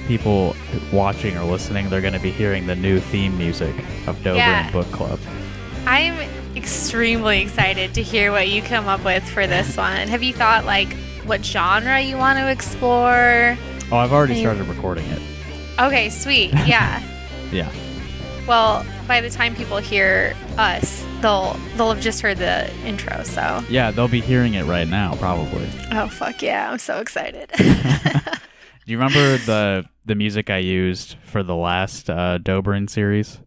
now, people watching or listening, they're going to be hearing the new theme music of Dover Yeah. Book Club. I'm extremely excited to hear what you come up with for this one. Have you thought like what genre you want to explore? Oh, I've already started recording it. Okay, sweet. Yeah. Yeah. well, by the time people hear us, they'll they'll have just heard the intro. So, Yeah, they'll be hearing it right now, probably. oh fuck yeah, I'm so excited. Do you remember the the music I used for the last uh, Dobrian series?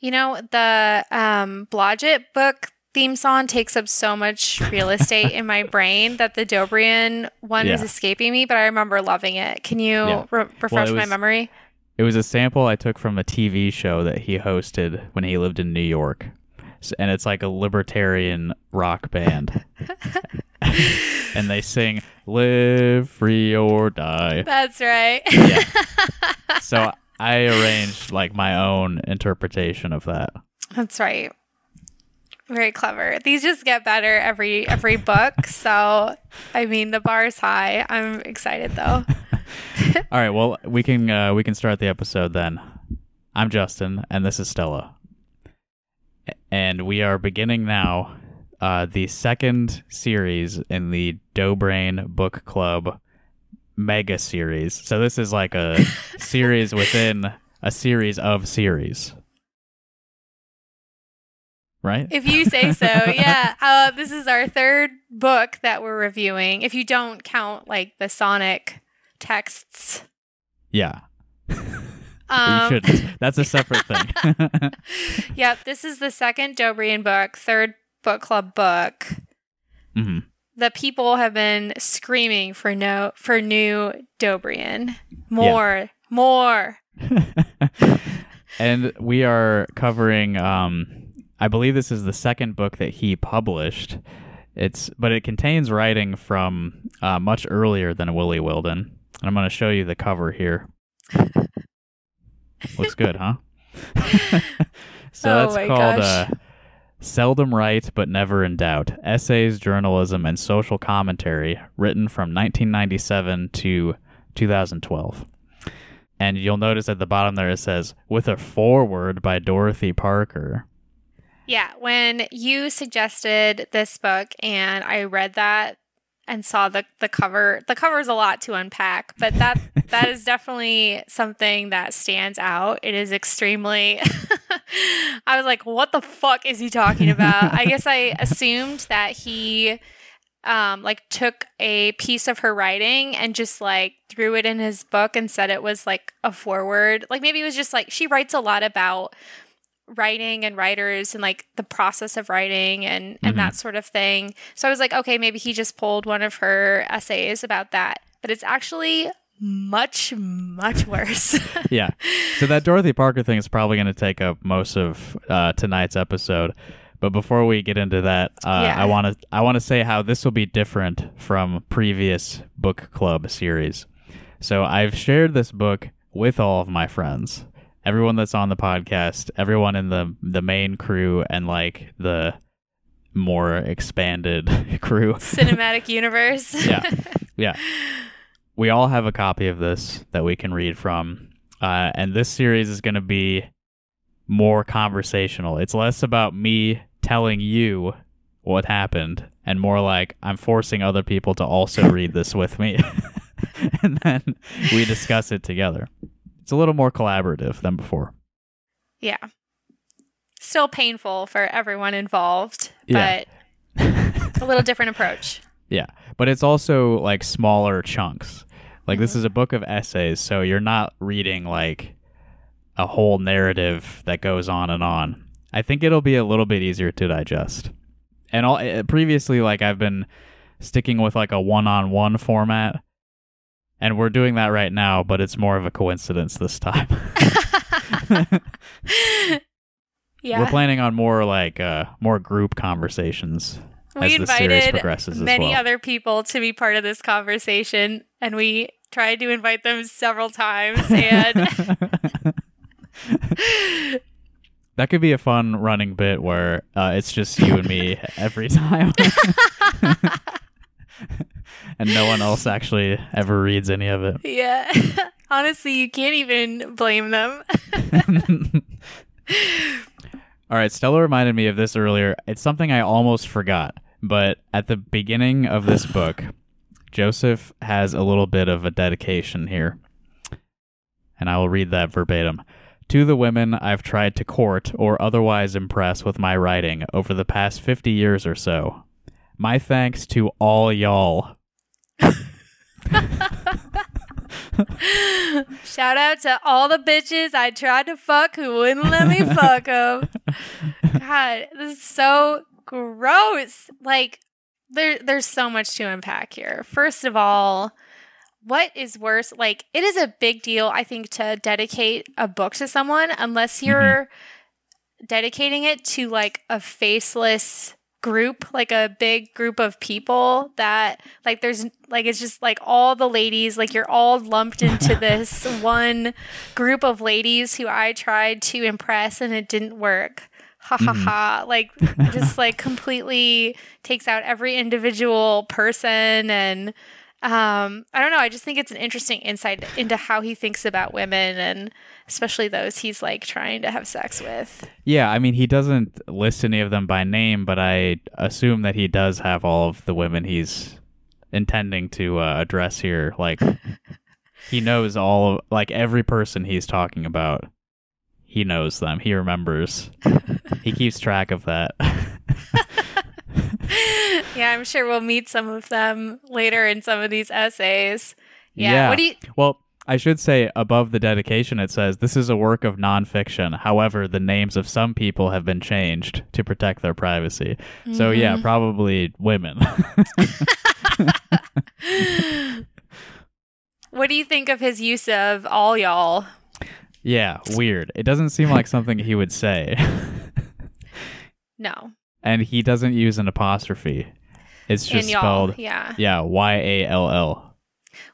you know, the um Blodgett book theme song takes up so much real estate in my brain that the Dobrian one is escaping me, but I remember loving it. Can you Yeah. re- refresh it my memory? It was a sample I took from a TV show that he hosted when he lived in New York. And it's like a libertarian rock band. and they sing Live Free or Die. That's right. Yeah. So I arranged like my own interpretation of that. That's right. Very clever. These just get better every every book. So, I mean, the bar is high. I'm excited though. All right, well, we can uh, we can start the episode then. I'm Justin, and this is Stella, and we are beginning now uh, the second series in the Dobrain Book Club mega series. So this is like a series within a series of series, right? If you say so, yeah. Uh, this is our third book that we're reviewing. If you don't count like the Sonic texts, yeah, um, you shouldn't. That's a separate thing. Yep, this is the second Dobrian book, third book club book. hmm The people have been screaming for no for new Dobrian. More, more. and we are covering um I believe this is the second book that he published. It's but it contains writing from uh, much earlier than Willie Wilden. And I'm going to show you the cover here. Looks good, huh? so Oh that's called uh, Seldom Right but Never in Doubt Essays, Journalism, and Social Commentary, written from 1997 to 2012. And you'll notice at the bottom there it says, with a foreword by Dorothy Parker. Yeah, when you suggested this book and I read that and saw the the cover, the cover is a lot to unpack, but that that is definitely something that stands out. It is extremely I was like, what the fuck is he talking about? I guess I assumed that he um like took a piece of her writing and just like threw it in his book and said it was like a forward. Like maybe it was just like she writes a lot about writing and writers and like the process of writing and and Mhm. that sort of thing. So I was like, okay, maybe he just pulled one of her essays about that. But it's actually much much worse. yeah. So that Dorothy Parker thing is probably going to take up most of uh, tonight's episode. But before we get into that, uh, Yeah. I want to I want to say how this will be different from previous book club series. So I've shared this book with all of my friends, everyone that's on the podcast, everyone in the the main crew, and like the more expanded crew. Cinematic universe. Yeah. Yeah. We all have a copy of this that we can read from. Uh, and this series is going to be more conversational. It's less about me telling you what happened and more like I'm forcing other people to also read this with me. and then we discuss it together. It's a little more collaborative than before. yeah. Still painful for everyone involved, Yeah. but a little different approach. Yeah, but it's also like smaller chunks. Like this is a book of essays, so you're not reading like a whole narrative that goes on and on. I think it'll be a little bit easier to digest. And all uh, previously, like I've been sticking with like a one-on-one format, and we're doing that right now, but it's more of a coincidence this time. yeah. We're planning on more like uh more group conversations we as the series progresses as many well. other people to be part of this conversation and we tried to invite them several times and That could be a fun running bit where uh, it's just you and me every time. And no one else actually ever reads any of it. Yeah. Honestly, you can't even blame them. All right, Stella reminded me of this earlier. It's something I almost forgot, but at the beginning of this book, Joseph has a little bit of a dedication here. And I will read that verbatim. To the women I've tried to court or otherwise impress with my writing over the past 50 years or so. My thanks to all y'all. Shout out to all the bitches I tried to fuck who wouldn't let me fuck them. God, this is so gross. Like, there, there's so much to unpack here. First of all, what is worse? Like, it is a big deal, I think, to dedicate a book to someone unless mm-hmm. you're dedicating it to like a faceless group, like a big group of people that like there's like it's just like all the ladies, like you're all lumped into this one group of ladies who I tried to impress and it didn't work. Ha ha Mhm. ha. Like just like completely takes out every individual person and um I don't know, I just think it's an interesting insight into how he thinks about women and especially those he's like trying to have sex with. Yeah, I mean, he doesn't list any of them by name, but I assume that he does have all of the women he's intending to uh, address here. Like, he knows all, of, like, every person he's talking about. He knows them. He remembers. he keeps track of that. yeah, I'm sure we'll meet some of them later in some of these essays. Yeah. Yeah. What do you well, I should say above the dedication, it says this is a work of nonfiction. However, the names of some people have been changed to protect their privacy. So, yeah, Mhm. probably women. What do you think of his use of all y'all? Yeah, weird. It doesn't seem like something he would say. No. and he doesn't use an apostrophe. It's just spelled Yeah. yeah, Y A L L.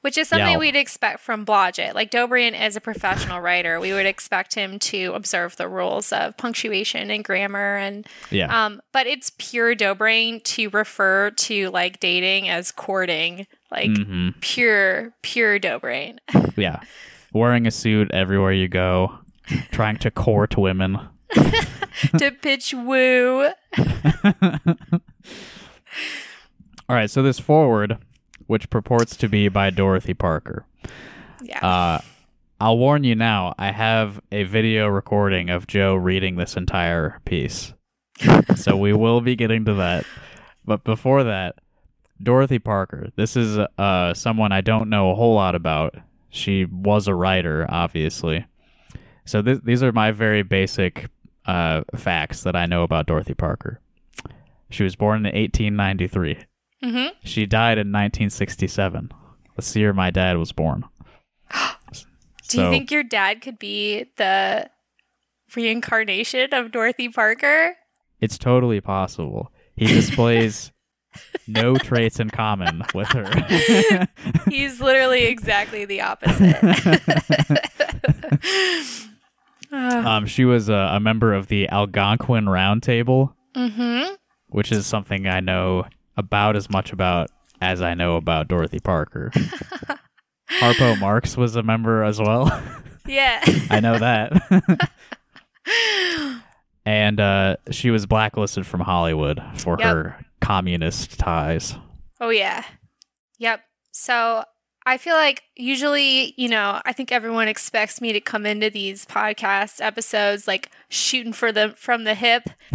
Which is something we'd expect from Blodgett. Like Dobrian is a professional writer. We would expect him to observe the rules of punctuation and grammar and Yeah. um but it's pure Dobrian to refer to like dating as courting. Like hmm pure pure Dobrian. Yeah. Wearing a suit everywhere you go, trying to court women. to pitch woo. All right, so this forward, which purports to be by Dorothy Parker. Yeah. Uh, I'll warn you now, I have a video recording of Joe reading this entire piece. so we will be getting to that. But before that, Dorothy Parker. This is uh, someone I don't know a whole lot about. She was a writer, obviously. So th- these are my very basic uh, facts that I know about Dorothy Parker. She was born in 1893. Hmm She died in 1967. The year my dad was born. Do you think your dad could be the reincarnation of Dorothy Parker? it's totally possible? He displays no traits in common with her. He's literally exactly the opposite. um, she was a, a member of the Algonquin Round Table, mm-hmm. which is something I know about as much about as I know about Dorothy Parker. Harpo Marx was a member as well. Yeah. I know that. and uh, she was blacklisted from Hollywood for Yep. her communist ties. Oh yeah. Yep. So I feel like usually, you know, I think everyone expects me to come into these podcast episodes like shooting for the from the hip.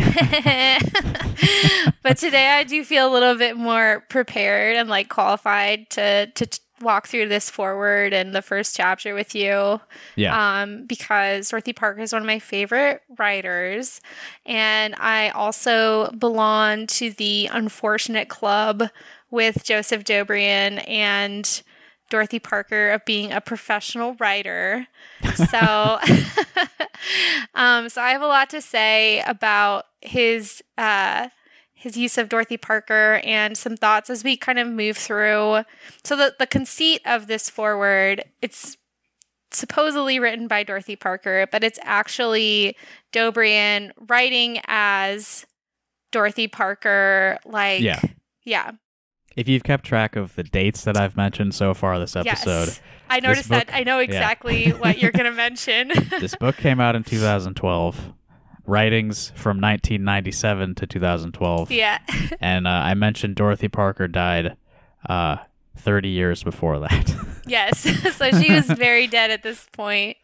but today I do feel a little bit more prepared and like qualified to to t- walk through this forward and the first chapter with you Yeah. um, because Dorothy Parker is one of my favorite writers. And I also belong to the Unfortunate Club with Joseph Dobrian and Dorothy Parker of being a professional writer. So, um, so I have a lot to say about his uh, his use of Dorothy Parker and some thoughts as we kind of move through. So the the conceit of this forward, it's supposedly written by Dorothy Parker, but it's actually Dobrian writing as Dorothy Parker. Like, Yeah. yeah, if you've kept track of the dates that I've mentioned so far this episode, Yes. I noticed book- that. I know exactly what you're going to mention. this book came out in 2012. Writings from 1997 to 2012. yeah. And uh, I mentioned Dorothy Parker died uh, 30 years before that. Yes. so she was very dead at this point.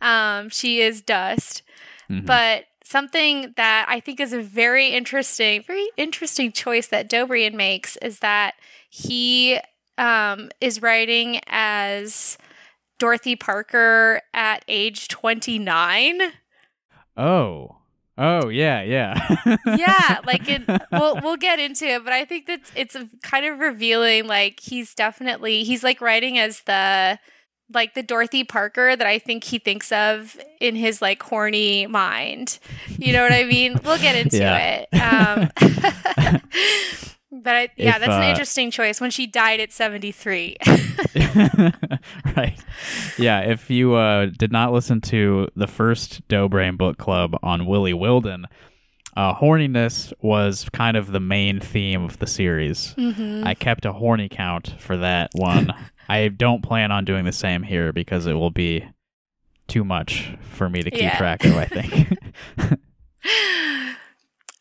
Um, she is dust. Mhm. But something that I think is a very interesting, very interesting choice that Dobrian makes is that he um, is writing as Dorothy Parker at age 29. oh. Oh, yeah, yeah. yeah, like it, we'll we'll get into it, but I think that's it's kind of revealing. Like he's definitely he's like writing as the like the Dorothy Parker that I think he thinks of in his like horny mind. You know what I mean? We'll get into Yeah. it. Um, but I, yeah, If, that's an uh, interesting choice. When she died at seventy three. right. Yeah, if you uh, did not listen to the first Dobrain book club on Willie Wilden, uh, horniness was kind of the main theme of the series. mm-hmm. I kept a horny count for that one. I don't plan on doing the same here because it will be too much for me to keep Yeah. track of, I think.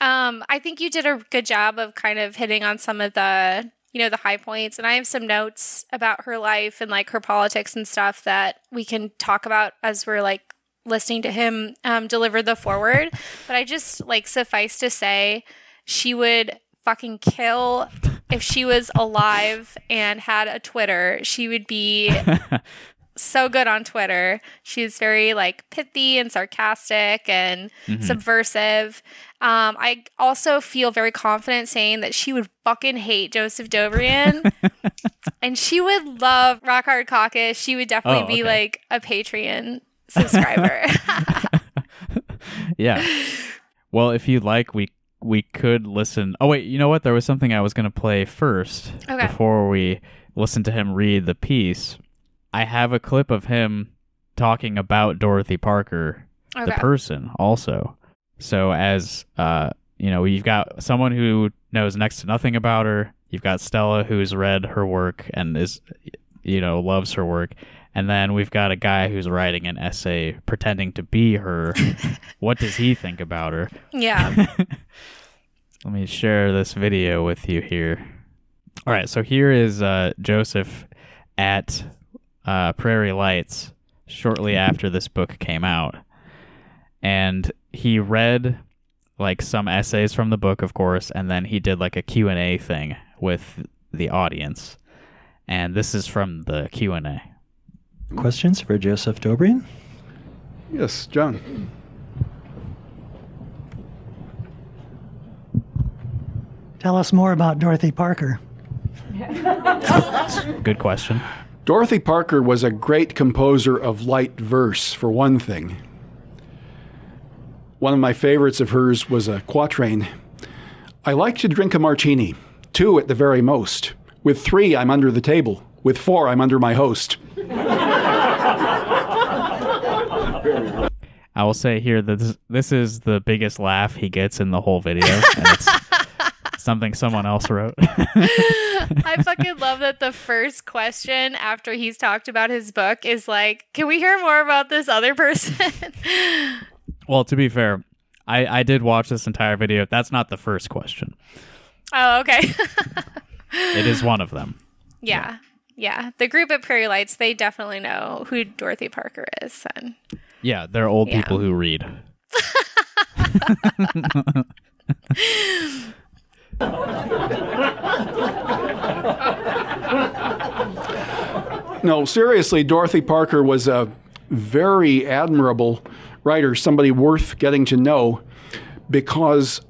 um, I think you did a good job of kind of hitting on some of the, you know, the high points. And I have some notes about her life and like her politics and stuff that we can talk about as we're like listening to him um, deliver the forward. But I just like suffice to say, she would fucking kill if she was alive and had a Twitter. She would be so good on Twitter. She's very like pithy and sarcastic and Mhm. subversive. Um, I also feel very confident saying that she would fucking hate Joseph Dobrian, and she would love Rock Hard Caucus. She would definitely Oh, be like a Patreon subscriber. yeah. Well, if you'd like, we we could listen. Oh wait, you know what? There was something I was going to play first Okay. before we listen to him read the piece. I have a clip of him talking about Dorothy Parker, the person, also. So as uh, you know, you've got someone who knows next to nothing about her. You've got Stella who's read her work and is, you know, loves her work. And then we've got a guy who's writing an essay pretending to be her. what does he think about her? yeah. Let me share this video with you here. All right, so here is uh, Joseph at uh, Prairie Lights shortly after this book came out, and he read like some essays from the book, of course, and then he did like a Q and A thing with the audience, and this is from the Q and A. Questions for Joseph Dobrian? Yes, John. Tell us more about Dorothy Parker. Good question. Dorothy Parker was a great composer of light verse, for one thing. One of my favorites of hers was a quatrain. I like to drink a martini, two at the very most. With three, I'm under the table. With four, I'm under my host. I will say here that this, this is the biggest laugh he gets in the whole video, and it's something someone else wrote. I fucking love that the first question after he's talked about his book is like, "Can we hear more about this other person?" well, to be fair, I, I did watch this entire video. That's not the first question. oh, okay. It is one of them. yeah. Yeah. The group at Prairie Lights, they definitely know who Dorothy Parker is. And Yeah, they're old Yeah. people who read. No, seriously, Dorothy Parker was a very admirable writer, somebody worth getting to know because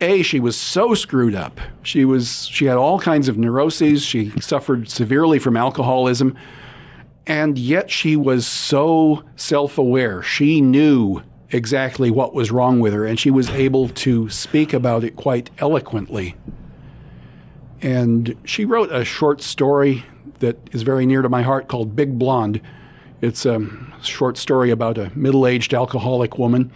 a she was so screwed up. She was she had all kinds of neuroses, she suffered severely from alcoholism, and yet she was so self-aware. She knew exactly what was wrong with her and she was able to speak about it quite eloquently. And she wrote a short story that is very near to my heart called Big Blonde. It's a short story about a middle aged alcoholic woman.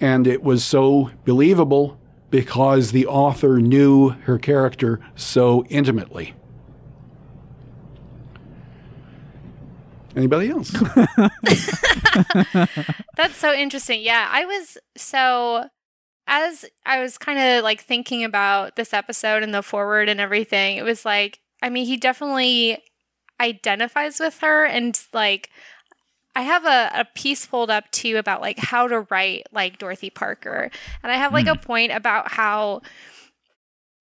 And it was so believable because the author knew her character so intimately. Anybody else? That's so interesting. Yeah, I was so as I was kind of like thinking about this episode and the forward and everything, it was like, I mean, he definitely identifies with her and like I have a, a piece pulled up too about like how to write like Dorothy Parker. And I have like a hmm. point about how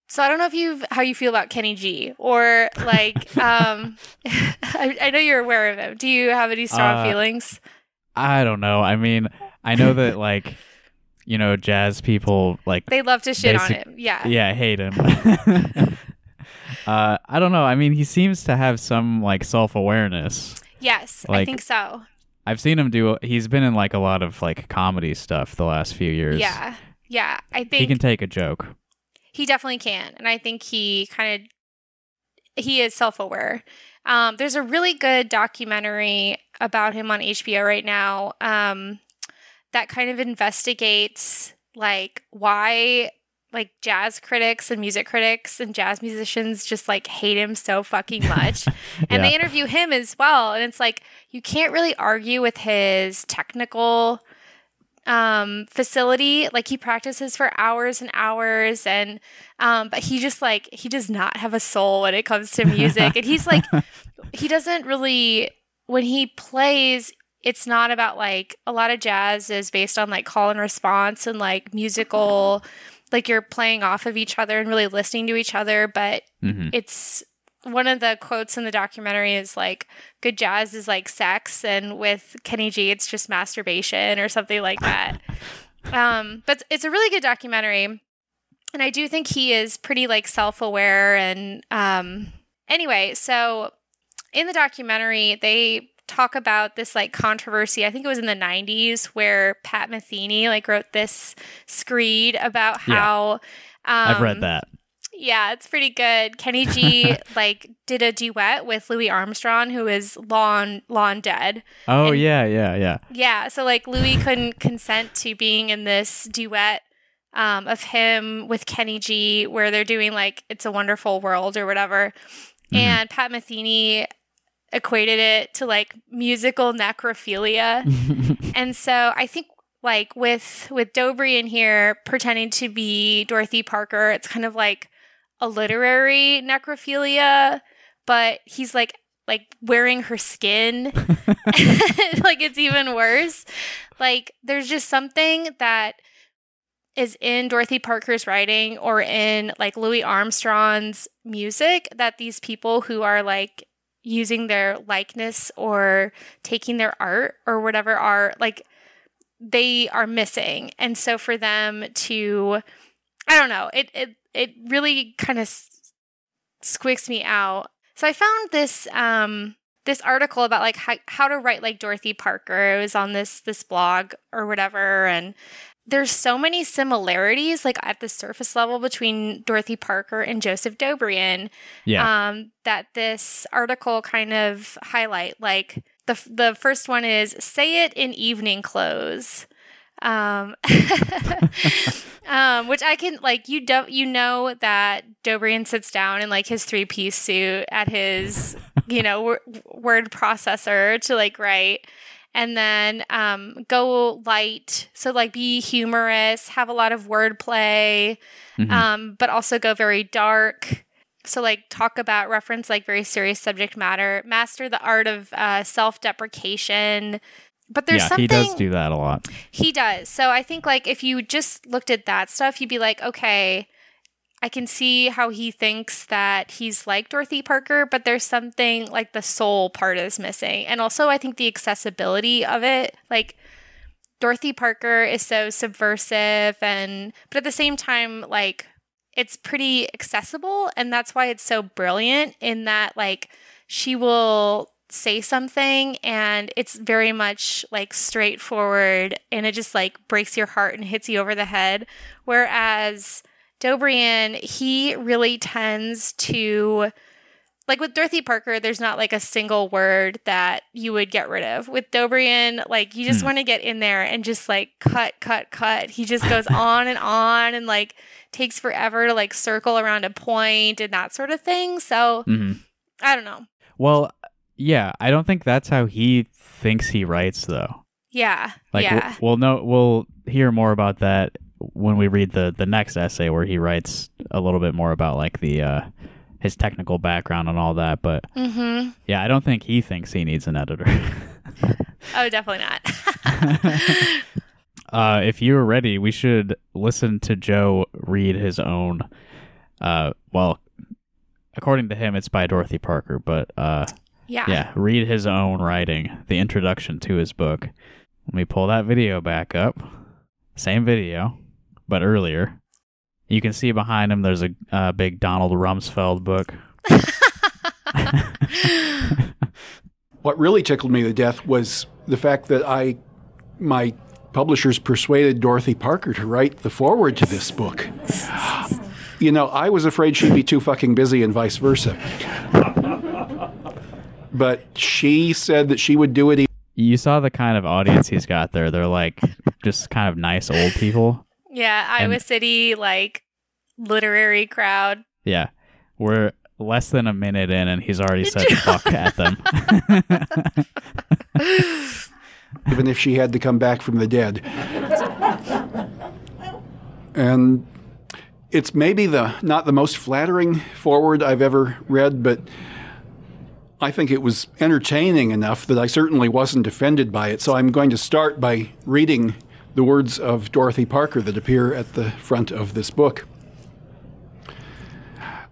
so I don't know if you how you feel about Kenny G or like um I, I know you're aware of him. Do you have any strong Uh, feelings? I don't know. I mean, I know that like you know, jazz people like They love to shit basic- on him. Yeah. yeah, hate him. uh, I don't know. I mean, he seems to have some like self awareness. Yes, I think so. I've seen him do. He's been in like a lot of like comedy stuff the last few years. Yeah. Yeah. I think he can take a joke. He definitely can. And I think he kind of he is self-aware. Um, there's a really good documentary about him on HBO right now um, that kind of investigates like why like jazz critics and music critics and jazz musicians just like hate him so fucking much. and they interview him as well and it's like you can't really argue with his technical um facility like he practices for hours and hours and um but he just like he does not have a soul when it comes to music. And he's like he doesn't really when he plays it's not about like a lot of jazz is based on like call and response and like musical like you're playing off of each other and really listening to each other but hmm it's one of the quotes in the documentary is like good jazz is like sex and with kenny g it's just masturbation or something like that um but it's a really good documentary and i do think he is pretty like self-aware and um anyway so in the documentary they talk about this like controversy i think it was in the 90s where pat metheny like wrote this screed about Yeah. how um, I've read that. Yeah, it's pretty good. Kenny G like did a duet with Louis Armstrong, who is long long dead. Oh and- yeah, yeah, yeah. Yeah, so like Louis couldn't consent to being in this duet um, of him with Kenny G, where they're doing like "It's a Wonderful World" or whatever, Mhm. and Pat Metheny equated it to like musical necrophilia. And so I think like with with Dobrian here pretending to be Dorothy Parker, it's kind of like a literary necrophilia, but he's like like wearing her skin. like it's even worse. Like there's just something that is in Dorothy Parker's writing or in like Louis Armstrong's music that these people who are like using their likeness or taking their art or whatever are like they are missing and so for them to i don't know it it, it really kind of s- squicks me out so i found this um this article about like how, how to write like dorothy parker it was on this this blog or whatever and there's so many similarities like at the surface level between dorothy parker and joseph dobrian yeah. um, that this article kind of highlight. Like the f- the first one is say it in evening clothes. Um, um, which I can like you don't you know that Dobrian sits down in like his three piece suit at his you know wor- word processor to like write and then um, go light so like be humorous have a lot of wordplay Mhm. um, but also go very dark. So, like, talk about reference like very serious subject matter, master the art of uh, self deprecation. But there's yeah, something he does do that a lot. he does. So I think like if you just looked at that stuff, you'd be like, okay, I can see how he thinks that he's like Dorothy Parker, but there's something like the soul part is missing. And also I think the accessibility of it, like Dorothy Parker is so subversive and but at the same time like it's pretty accessible and that's why it's so brilliant in that like she will say something and it's very much like straightforward and it just like breaks your heart and hits you over the head whereas Dobrian he really tends to like with Dorothy Parker, there's not like a single word that you would get rid of. With Dobrian, like you just Hmm. want to get in there and just like cut, cut, cut. He just goes on and on and like takes forever to like circle around a point and that sort of thing. So hmm I don't know. Well, Yeah, I don't think that's how he thinks he writes though. Yeah. Like yeah. we'll, we'll know we'll hear more about that when we read the the next essay where he writes a little bit more about like the uh his technical background and all that, but mm-hmm. yeah, I don't think he thinks he needs an editor. Oh, definitely not. uh if you're ready, we should listen to Joe read his own uh well according to him it's by Dorothy Parker, but uh yeah. yeah, read his own writing, the introduction to his book. Let me pull that video back up. Same video, but earlier. You can see behind him there's a uh, big Donald Rumsfeld book. What really tickled me to death was the fact that I, my publishers persuaded Dorothy Parker to write the foreword to this book. You know, I was afraid she'd be too fucking busy and vice versa. But she said that she would do it. e- You saw the kind of audience he's got there. They're like just kind of nice old people. Yeah. Iowa And- City, like, literary crowd. Yeah. We're less than a minute in and he's already said fuck at them. even if she had to come back from the dead. And it's maybe the not the most flattering forward I've ever read, but I think it was entertaining enough that I certainly wasn't offended by it. So I'm going to start by reading the words of Dorothy Parker that appear at the front of this book.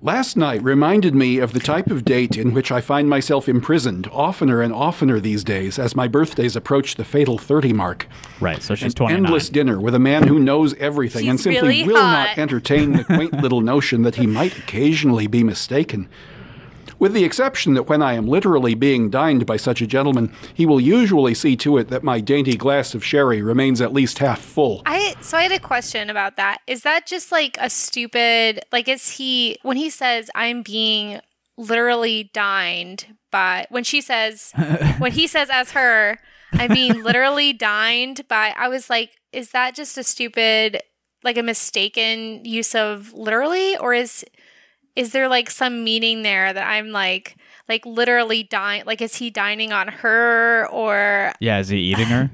Last night reminded me of the type of date in which I find myself imprisoned oftener and oftener these days as my birthdays approach the fatal 30 mark. right. So she's An 29. endless dinner with a man who knows everything and simply really will hot. not entertain the quaint little notion that he might occasionally be mistaken. With the exception that when I am literally being dined by such a gentleman, he will usually see to it that my dainty glass of sherry remains at least half full. I so I had a question about that. Is that just like a stupid like is he when he says I'm being literally dined by when she says when he says as her I'm being literally dined by I was like is that just a stupid like a mistaken use of literally or is is there like some meaning there that I'm like like literally dine like is he dining on her or Yeah, is he eating her?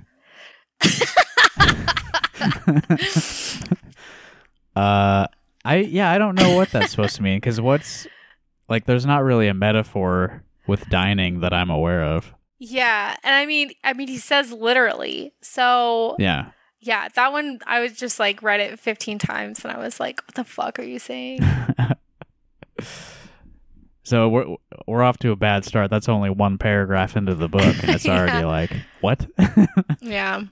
uh, I yeah, I don't know what that's supposed to mean because what's like, there's not really a metaphor with dining that I'm aware of. Yeah, and I mean, I mean, he says literally. So yeah. Yeah, that one I was just like read it fifteen times, and I was like, "What the fuck are you saying?" so we're we're off to a bad start. That's only one paragraph into the book, and it's already Yeah. like what? yeah,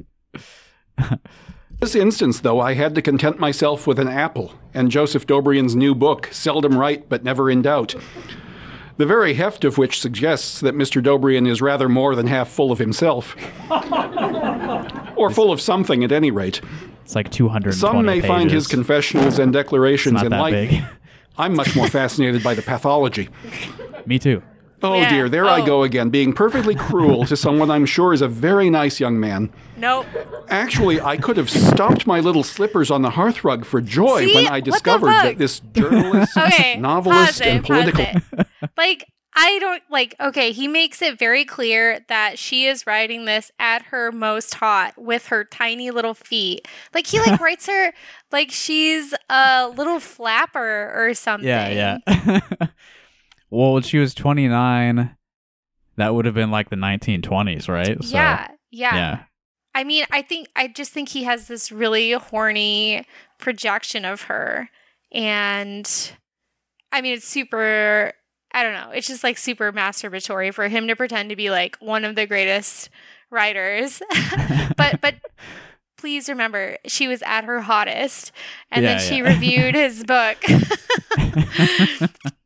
this instance, though, I had to content myself with an apple and Joseph Dobrian's new book, Seldom Right But Never in Doubt. The very heft of which suggests that Mr. Dobrian is rather more than half full of himself. or full of something, at any rate. it's like 200. Some may find his confessionals and declarations not that enlightening. Big. I'm much more fascinated by the pathology. Me too. Oh Yeah. dear, there I Oh. go again, being perfectly cruel to someone I'm sure is a very nice young man. nope. Actually, I could have stomped my little slippers on the hearthrug for joy See? when I discovered that this journalist, Okay, novelist, pause it, and pause political. it. Like I don't like. Okay, he makes it very clear that she is writing this at her most hot with her tiny little feet. Like he like writes her like she's a little flapper or something. Yeah, yeah. well, when she was 29, that would have been like the 1920s, right? So, yeah, yeah. yeah. I mean, I think I just think he has this really horny projection of her, and I mean, it's super. I don't know. It's just like super masturbatory for him to pretend to be like one of the greatest writers, but but. Please remember, she was at her hottest, and then she yeah. reviewed his book.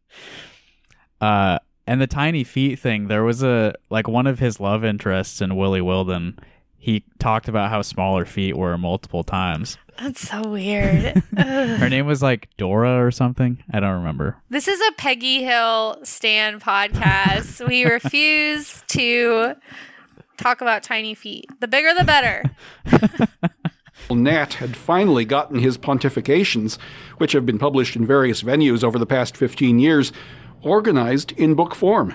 Uh, and the tiny feet thing, there was a like one of his love interests in Willie Wilden. He talked about how small her feet were multiple times. That's so weird. Her name was like Dora or something. I don't remember. This is a Peggy Hill Stan podcast. we refuse to talk about tiny feet. The bigger, the better. Nat had finally gotten his pontifications, which have been published in various venues over the past 15 years, organized in book form.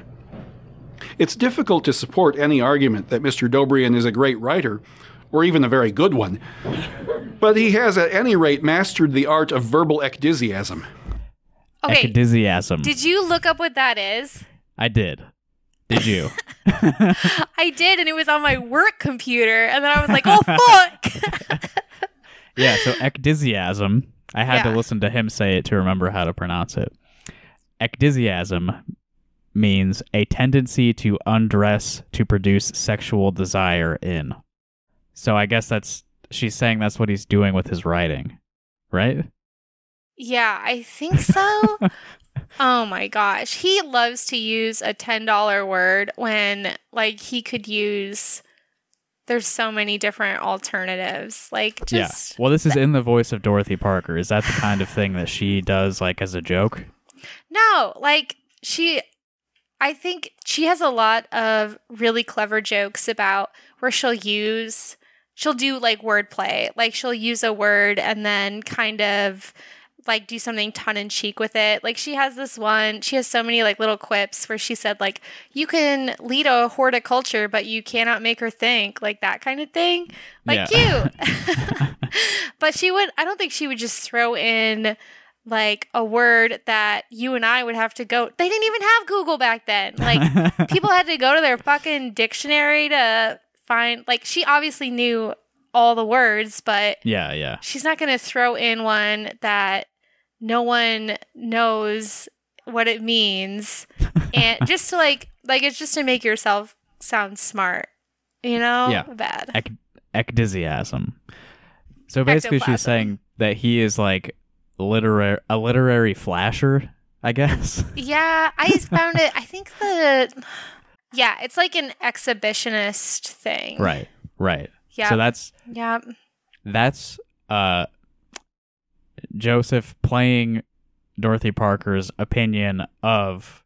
It's difficult to support any argument that Mr. Dobrian is a great writer, or even a very good one, but he has at any rate mastered the art of verbal ecdysiasm. Okay. Ecdysiasm. Did you look up what that is? I did. Did you? I did, and it was on my work computer, and then I was like, "Oh fuck!" yeah. So ecdysiasm. I had to listen to him say it to remember how to pronounce it. Ecdysiasm means a tendency to undress to produce sexual desire in. So I guess that's she's saying that's what he's doing with his writing, right? yeah, I think so. oh my gosh, he loves to use a ten dollar word when like he could use. There's so many different alternatives. Like just yeah. Well, this is in the voice of Dorothy Parker. Is that the kind of thing that she does like as a joke? No, like she I think she has a lot of really clever jokes about where she'll use she'll do like wordplay. Like she'll use a word and then kind of like do something tongue in cheek with it. Like she has this one, she has so many like little quips where she said like you can lead a horticulture but you cannot make her think, like that kind of thing. Like Yeah. cute. but she would I don't think she would just throw in like a word that you and I would have to go. They didn't even have Google back then. Like people had to go to their fucking dictionary to find like she obviously knew all the words, but yeah, yeah. she's not going to throw in one that no one knows what it means and just to like like it's just to make yourself sound smart. You know? Yeah. Bad. Ec- ecdysiasm. So basically, Ectoplasm. she's saying that he is like literary a literary flasher, I guess. Yeah, I found it. I think the yeah, it's like an exhibitionist thing. right, right. Yeah. So that's yeah. that's uh Joseph playing Dorothy Parker's opinion of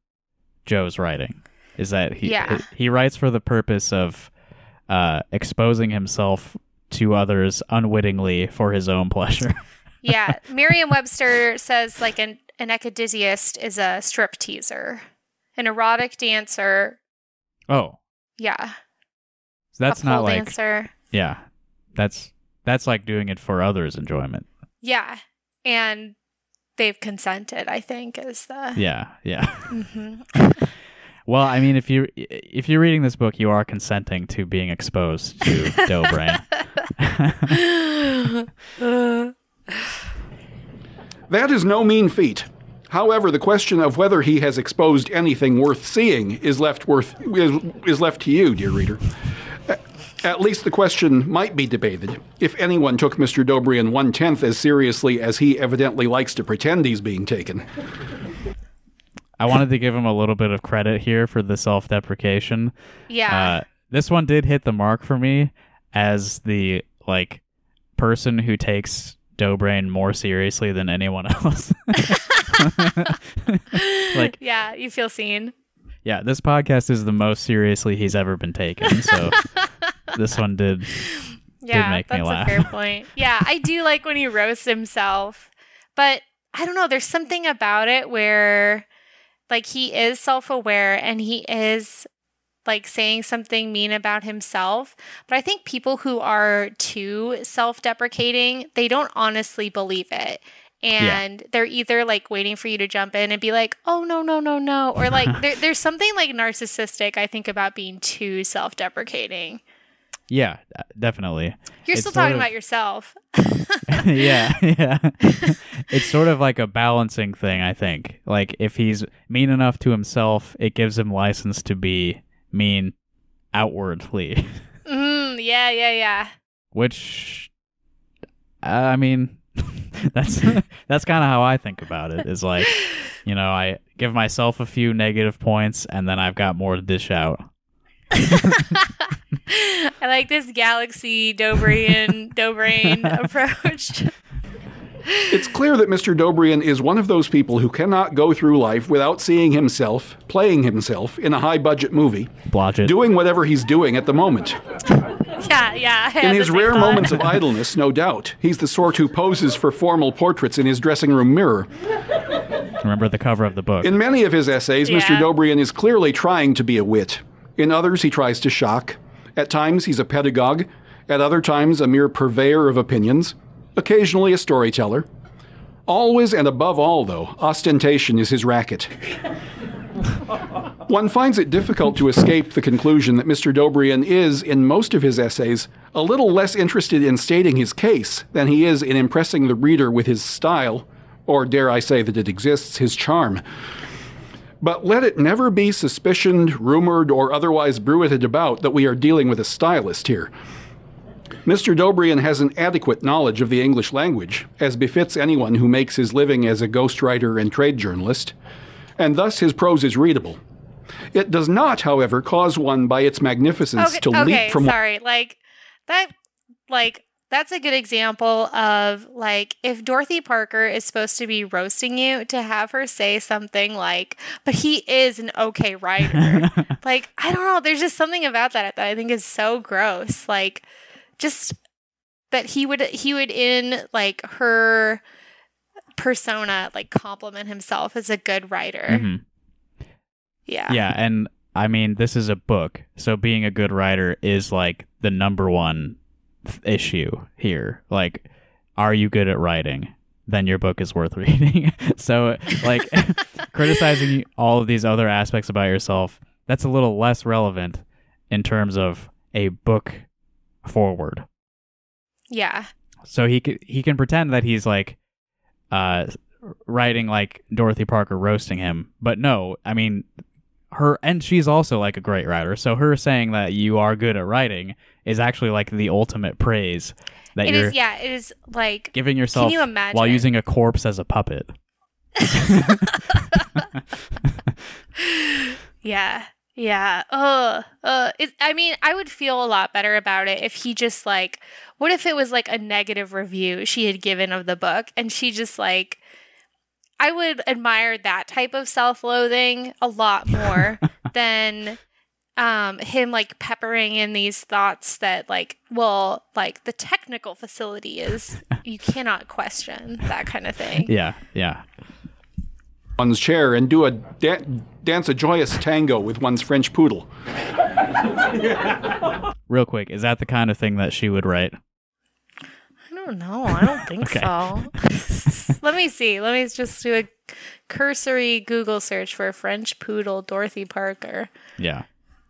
Joe's writing. Is that he Yeah. he writes for the purpose of uh exposing himself to others unwittingly for his own pleasure. Yeah. Merriam-Webster says like an an ecdysiast is a strip teaser, an erotic dancer. oh, Yeah. so that's a not like dancer. yeah. That's that's like doing it for others' enjoyment. Yeah, and they've consented. I think is the. Yeah, yeah. hmm Well, I mean, if you if you're reading this book, you are consenting to being exposed to dough brain. That is no mean feat. However, the question of whether he has exposed anything worth seeing is left worth is, is left to you, dear reader. At least the question might be debated if anyone took Mr. Dobrian one tenth as seriously as he evidently likes to pretend he's being taken. I wanted to give him a little bit of credit here for the self-deprecation. Yeah. Uh, this one did hit the mark for me as the like person who takes Doughbrain more seriously than anyone else. like, yeah, you feel seen. yeah, this podcast is the most seriously he's ever been taken. So this one did. Yeah, make me that's laugh. a fair point. Yeah, I do like when he roasts himself, but I don't know. There's something about it where, like, he is self aware and he is like saying something mean about himself. But I think people who are too self deprecating, they don't honestly believe it. And they're either like waiting for you to jump in and be like, oh, no, no, no, no. Or like, there, there's something like narcissistic, I think, about being too self deprecating. Yeah, uh, definitely. You're It's still talking of- about yourself. yeah, yeah. it's sort of like a balancing thing, I think. Like if he's mean enough to himself, it gives him license to be mean outwardly, Mm, yeah, yeah, yeah. which uh, I mean, that's that's kind of how I think about it. Is like, you know, I give myself a few negative points and then I've got more to dish out. I like this galaxy Dobrian Dobrain approach. It's clear that Mr. Dobrian is one of those people who cannot go through life without seeing himself, playing himself in a high budget movie, Blotch it. doing whatever he's doing at the moment. yeah, yeah. I In his rare thought. moments of idleness, no doubt, he's the sort who poses for formal portraits in his dressing room mirror. Remember the cover of the book. In many of his essays, Mr. Yeah. Dobrian is clearly trying to be a wit. In others, he tries to shock. At times, he's a pedagogue. At other times, a mere purveyor of opinions. Occasionally, a storyteller. Always and above all, though, ostentation is his racket. One finds it difficult to escape the conclusion that Mr. Dobrian is, in most of his essays, a little less interested in stating his case than he is in impressing the reader with his style, or dare I say that it exists, his charm. But let it never be suspicioned, rumored, or otherwise bruited about that we are dealing with a stylist here. Mr. Dobrian has an adequate knowledge of the English language, as befits anyone who makes his living as a ghostwriter and trade journalist, and thus his prose is readable. It does not, however, cause one by its magnificence Okay, to okay leap from sorry. Like that like that's a good example of like if Dorothy Parker is supposed to be roasting you to have her say something like, but he is an okay writer. like, I don't know, there's just something about that that I think is so gross. Like just but he would he would in like her persona like compliment himself as a good writer. Mhm. Yeah. Yeah, and I mean, this is a book, so being a good writer is like the number one th- issue here. Like, are you good at writing? Then your book is worth reading. so, like, criticizing all of these other aspects about yourself, that's a little less relevant in terms of a book forward. Yeah. So he c- he can pretend that he's like uh writing like Dorothy Parker roasting him, but no, I mean her and she's also like a great writer. So her saying that you are good at writing is actually like the ultimate praise that It you're is yeah, it is like giving yourself Can you imagine while using a corpse as a puppet. Yeah. Yeah. Uh, uh, it, I mean, I would feel a lot better about it if he just like, what if it was like a negative review she had given of the book and she just like, I would admire that type of self loathing a lot more than um him like peppering in these thoughts that like well like the technical facility is you cannot question that kind of thing Yeah, yeah. One's chair and do a da- dance a joyous tango with one's French poodle. Real quick, is that the kind of thing that she would write? I don't know. I don't think Okay. so. Let me see. Let me just do a cursory Google search for French poodle Dorothy Parker. Yeah.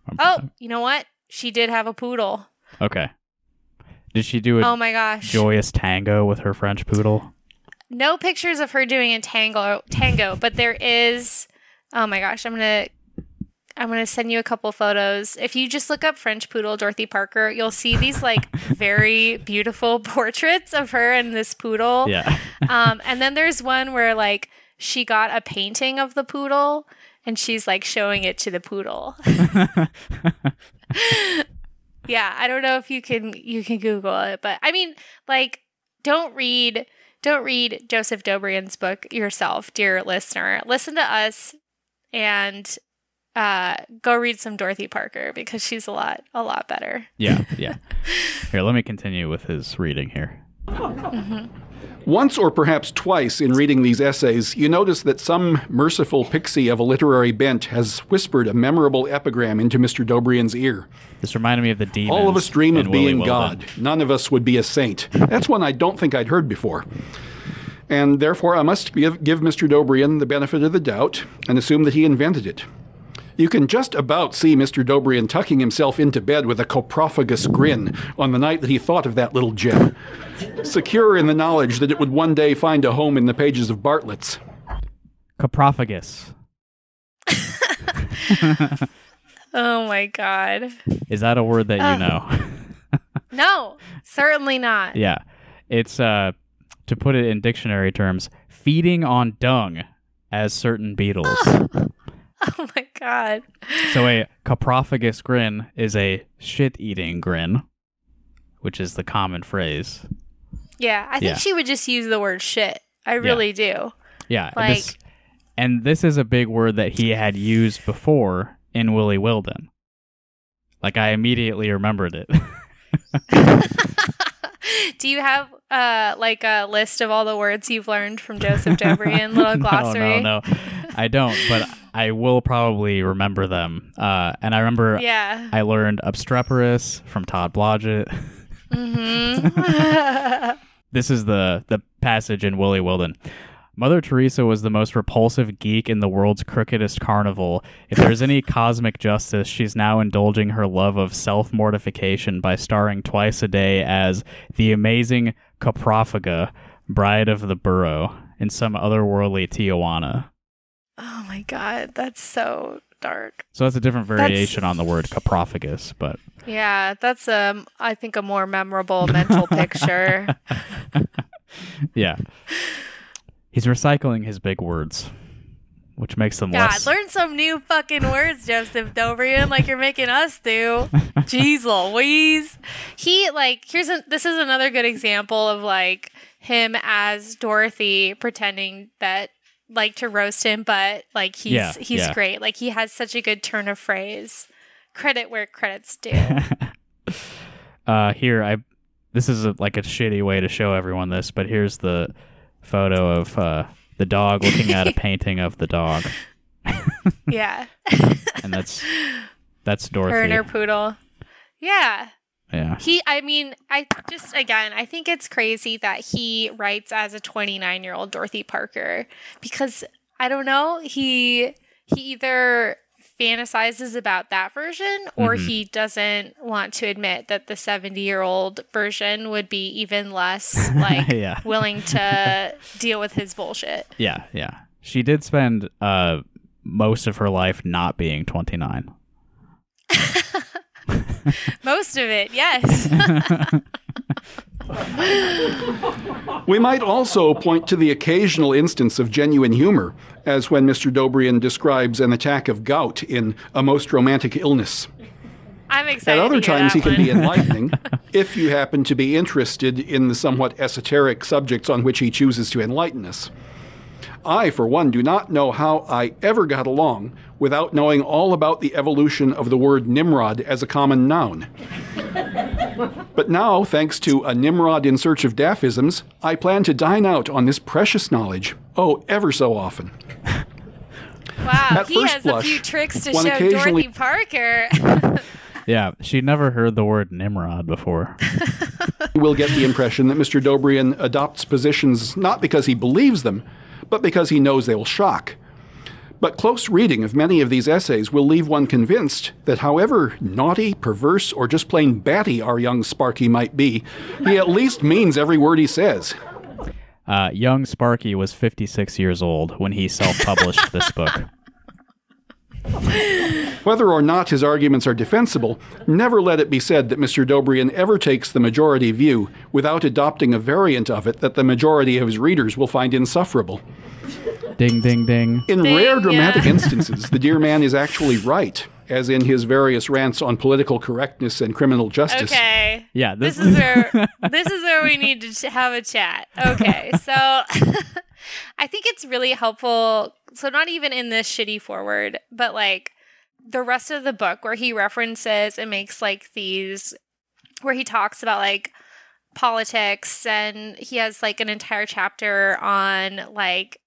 Um, oh, um, you know what? She did have a poodle. Okay. Did she do a Oh my gosh. joyous tango with her French poodle? No pictures of her doing a tango tango, but there is Oh my gosh, I'm going to I'm to send you a couple photos. If you just look up French poodle Dorothy Parker, you'll see these like very beautiful portraits of her and this poodle. Yeah. um, and then there's one where like she got a painting of the poodle and she's like showing it to the poodle. yeah, I don't know if you can you can Google it, but I mean, like, don't read don't read Joseph Dobrian's book yourself, dear listener. Listen to us and uh, go read some Dorothy Parker because she's a lot a lot better. Yeah, yeah. Here, let me continue with his reading here. Once or perhaps twice in reading these essays, you notice that some merciful pixie of a literary bent has whispered a memorable epigram into Mr. Dobrian's ear. This reminded me of the demons. All of us dream of in Willy being Wilden. God. None of us would be a saint. That's one I don't think I'd heard before. And therefore, I must give, give Mr. Dobrian the benefit of the doubt and assume that he invented it. You can just about see Mr. Dobrian tucking himself into bed with a coprophagous grin on the night that he thought of that little gem, secure in the knowledge that it would one day find a home in the pages of Bartlett's. Coprophagous. Oh my god. Is that a word that you know? No, certainly not. yeah. It's uh to put it in dictionary terms, feeding on dung as certain beetles. Oh my god. so a coprophagous grin is a shit-eating grin, which is the common phrase. Yeah, I think Yeah. she would just use the word shit. I really do. Yeah, Like- this, and this is a big word that he had used before in Willie Wilden. Like I immediately remembered it. do you have uh like a list of all the words you've learned from Joseph Dobrian, little glossary? No, no, no. I don't, but I will probably remember them. Uh, and I remember Yeah. I learned obstreperous from Todd Blodgett. Mm-hmm. This is the the passage in Willie Wilden. Mother Teresa was the most repulsive geek in the world's crookedest carnival. If there's any cosmic justice, she's now indulging her love of self mortification by starring twice a day as the amazing Coprophaga, bride of the burrow, in some otherworldly Tijuana. Oh my god, that's so dark. So that's a different That's- variation on the word coprophagous, but Yeah, that's um I think a more memorable mental picture. yeah. He's recycling his big words, which makes them God, less. learn some new fucking words, Joseph Dobrian, like you're making us do. Jeez Louise. He like here's a, this is another good example of like him as Dorothy pretending that like to roast him, but like he's Yeah, he's yeah. great. Like he has such a good turn of phrase. Credit where credit's due. uh, here, I this is a, like a shitty way to show everyone this, but here's the photo of uh, the dog looking at a painting of the dog, yeah. and that's that's Her and Dorothy. her poodle. Yeah. Yeah, He, I mean, I just, again, I think it's crazy that he writes as a 29 year old Dorothy Parker because I don't know, he, he either fantasizes about that version or Mhm. he doesn't want to admit that the 70 year old version would be even less like yeah, willing to deal with his bullshit. yeah, yeah. She did spend uh, most of her life not being 29. Most of it, yes. We might also point to the occasional instance of genuine humor, as when Mr. Dobrian describes an attack of gout in A Most Romantic Illness. I'm excited. At other times, he that can be enlightening if you happen to be interested in the somewhat esoteric subjects on which he chooses to enlighten us. I, for one, do not know how I ever got along without knowing all about the evolution of the word Nimrod as a common noun. But now, thanks to a Nimrod in search of daffisms, I plan to dine out on this precious knowledge, oh, ever so often. Wow, At he has blush, a few tricks to show occasionally- Dorothy Parker. Yeah, she'd never heard the word Nimrod before. You will get the impression that Mr. Dobrian adopts positions not because he believes them, but because he knows they will shock. But close reading of many of these essays will leave one convinced that however naughty, perverse, or just plain batty our young Sparky might be, he at least means every word he says. Uh, young Sparky was 56 years old when he self-published this book. Whether or not his arguments are defensible, never let it be said that Mr. Dobrian ever takes the majority view without adopting a variant of it that the majority of his readers will find insufferable. Ding, ding, ding. In Ding, rare dramatic yeah. instances, the dear man is actually right, as in his various rants on political correctness and criminal justice. Okay. Yeah, this, This is where this is where we need to have a chat. Okay. So I think it's really helpful so not even in this shitty forward, but like the rest of the book where he references and makes like these where he talks about like politics and he has like an entire chapter on like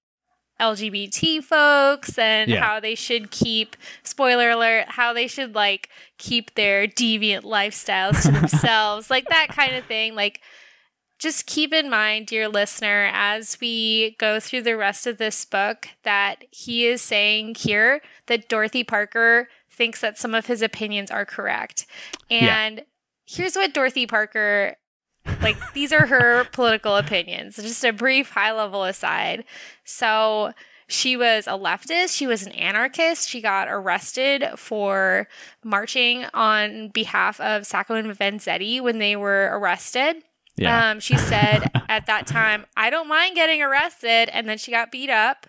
LGBT folks and Yeah. how they should keep spoiler alert how they should like keep their deviant lifestyles to themselves like that kind of thing like just keep in mind dear listener as we go through the rest of this book that he is saying here that Dorothy Parker thinks that some of his opinions are correct Yeah. and here's what Dorothy Parker like these are her political opinions. Just a brief high level aside. So she was a leftist, she was an anarchist. She got arrested for marching on behalf of Sacco and Vanzetti when they were arrested. Yeah. Um, she said at that time, I don't mind getting arrested. And then she got beat up.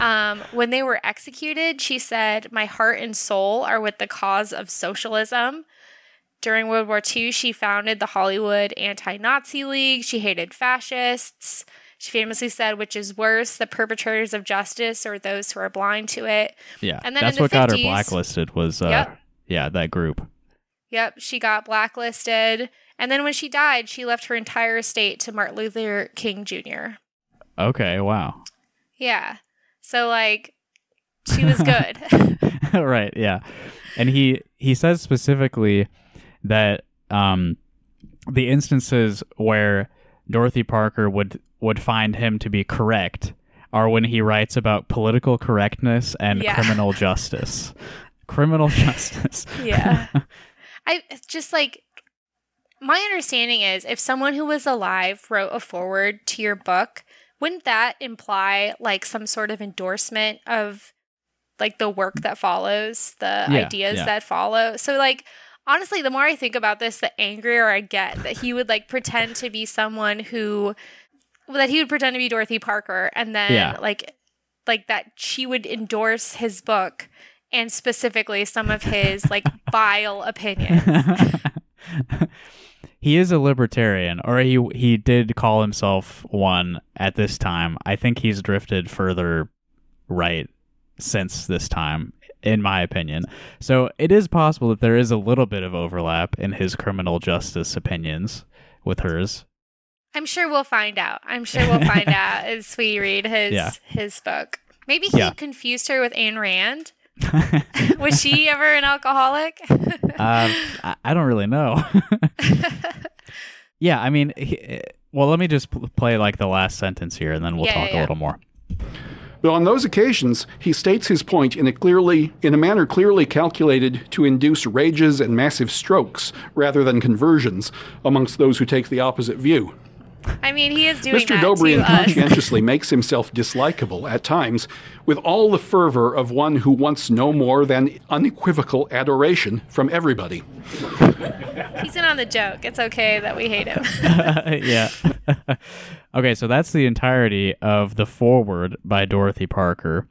Um, when they were executed, she said, My heart and soul are with the cause of socialism. During World War II, she founded the Hollywood Anti Nazi League. She hated fascists. She famously said, Which is worse, the perpetrators of justice or those who are blind to it? yeah. and then That's what got her 50s blacklisted was uh Yep. yeah, that group. Yep, she got blacklisted. And then when she died, she left her entire estate to Martin Luther King Jr. Okay, wow. Yeah. So like she was good. right, yeah. And he he says specifically that um the instances where Dorothy Parker would would find him to be correct are when he writes about political correctness and Yeah. criminal justice. Criminal justice. yeah. I just like my understanding is if someone who was alive wrote a foreword to your book, wouldn't that imply like some sort of endorsement of like the work that follows, the Yeah, ideas yeah. that follow? So like honestly, the more I think about this, the angrier I get that he would like pretend to be someone who that he would pretend to be Dorothy Parker and then Yeah. like like that she would endorse his book and specifically some of his like vile opinions. he is a libertarian, or he he did call himself one at this time. I think he's drifted further right since this time, in my opinion. So it is possible that there is a little bit of overlap in his criminal justice opinions with hers. I'm sure we'll find out. I'm sure we'll find out as we read his Yeah. his book. Maybe he Yeah. confused her with Ayn Rand. Was she ever an alcoholic? Um, I, I don't really know. yeah, I mean, he, well, let me just pl- play like the last sentence here, and then we'll Yeah, talk yeah, a little more. But on those occasions, he states his point in a clearly in a manner clearly calculated to induce rages and massive strokes rather than conversions amongst those who take the opposite view. I mean, he is doing Mr. that Dobrian to us. conscientiously makes himself dislikable at times with all the fervor of one who wants no more than unequivocal adoration from everybody. He's in on the joke. It's okay that we hate him. yeah. okay, so that's the entirety of the forward by Dorothy Parker.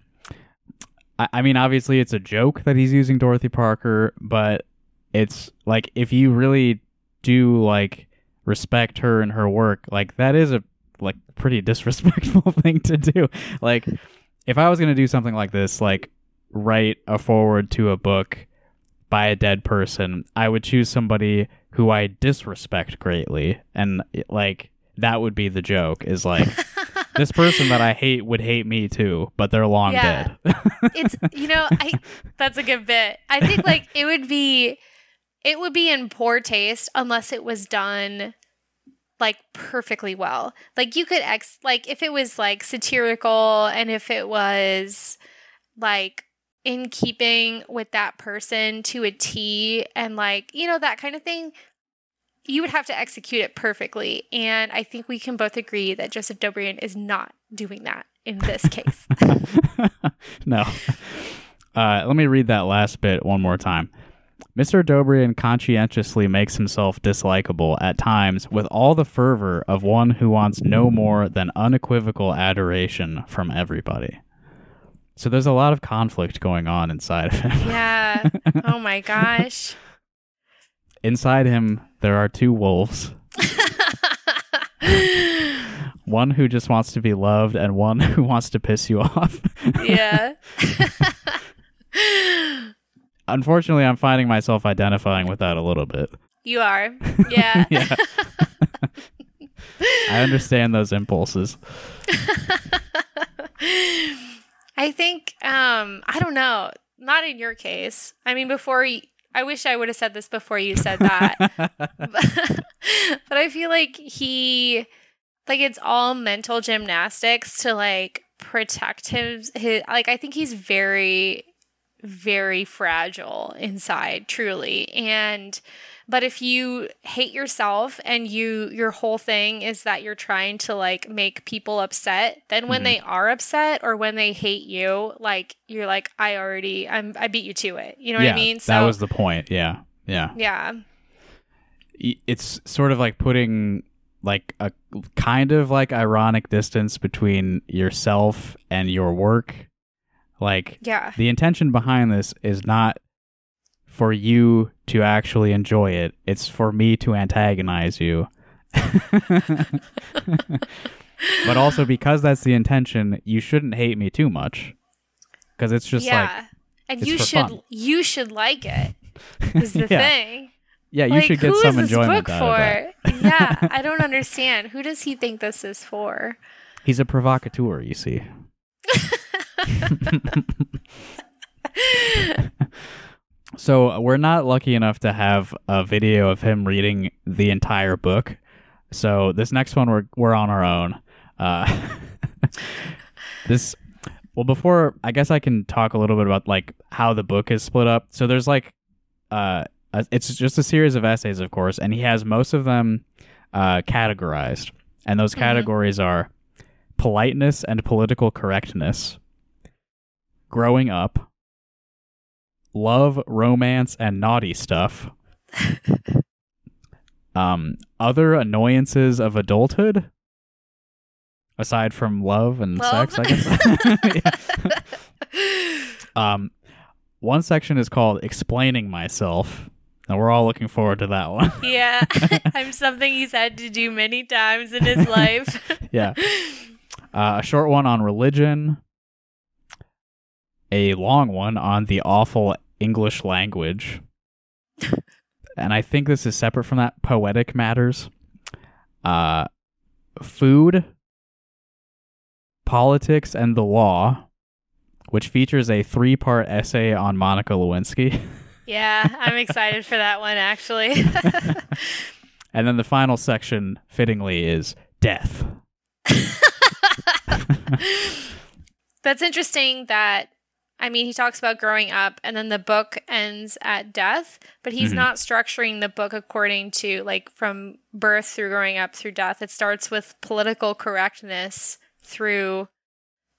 I, I mean, obviously, it's a joke that he's using Dorothy Parker, but it's like if you really do like respect her and her work, like that is a like pretty disrespectful thing to do. Like, if I was gonna do something like this, like write a forward to a book by a dead person, I would choose somebody who I disrespect greatly, and like that would be the joke. Is like this person that I hate would hate me too, but they're long Yeah. dead. it's you know i that's a good bit i think like it would be it would be in poor taste unless it was done like perfectly well like you could ex like if it was like satirical and if it was like in keeping with that person to a t and like you know that kind of thing you would have to execute it perfectly and i think we can both agree that joseph dobrian is not doing that in this case no. Uh, let me read that last bit one more time. Mr. Dobrian conscientiously makes himself dislikable at times with all the fervor of one who wants no more than unequivocal adoration from everybody. So there's a lot of conflict going on inside of him. Yeah. Oh my gosh. Inside him, there are two wolves. One who just wants to be loved, and one who wants to piss you off. yeah. Unfortunately, I'm finding myself identifying with that a little bit. you are. Yeah. Yeah. I understand those impulses. I think um I don't know, not in your case. I mean before I wish I would have said this before you said that. but I feel like he like it's all mental gymnastics to like protect him his like I think he's very very fragile inside truly and but if you hate yourself and you your whole thing is that you're trying to like make people upset then when Mhm. they are upset or when they hate you like you're like i already i'm i beat you to it you know yeah, what i mean that was the point. Yeah, yeah. yeah It's sort of like putting like a kind of like ironic distance between yourself and your work. Like yeah the intention behind this is not for you to actually enjoy it. It's for me to antagonize you. but also because that's the intention, you shouldn't hate me too much. Cuz it's just yeah and it's you should fun. you should like it is the Yeah. thing Yeah, you like, should get some enjoyment out of that. for? yeah, I don't understand. Who does he think this is for? He's a provocateur, you see. so uh, we're not lucky enough to have a video of him reading the entire book. So this next one we're we're on our own. Uh, this well before I guess I can talk a little bit about like how the book is split up. So there's like uh it's just a series of essays of course and he has most of them uh categorized. And those Mhm. categories are politeness and political correctness, growing up, love, romance, and naughty stuff, um, other annoyances of adulthood, aside from love and Love? sex, I guess. um, one section is called explaining myself, and we're all looking forward to that one. yeah, I'm something he's had to do many times in his life. yeah. Uh, a short one on religion, a long one on the awful English language. and I think this is separate from that poetic matters. Uh, food, politics, and the law, which features a three part essay on Monica Lewinsky. yeah, I'm excited for that one actually. and then the final section, fittingly, is death. That's interesting that I mean he talks about growing up and then the book ends at death, but he's Mhm. not structuring the book according to like from birth through growing up through death. It starts with political correctness through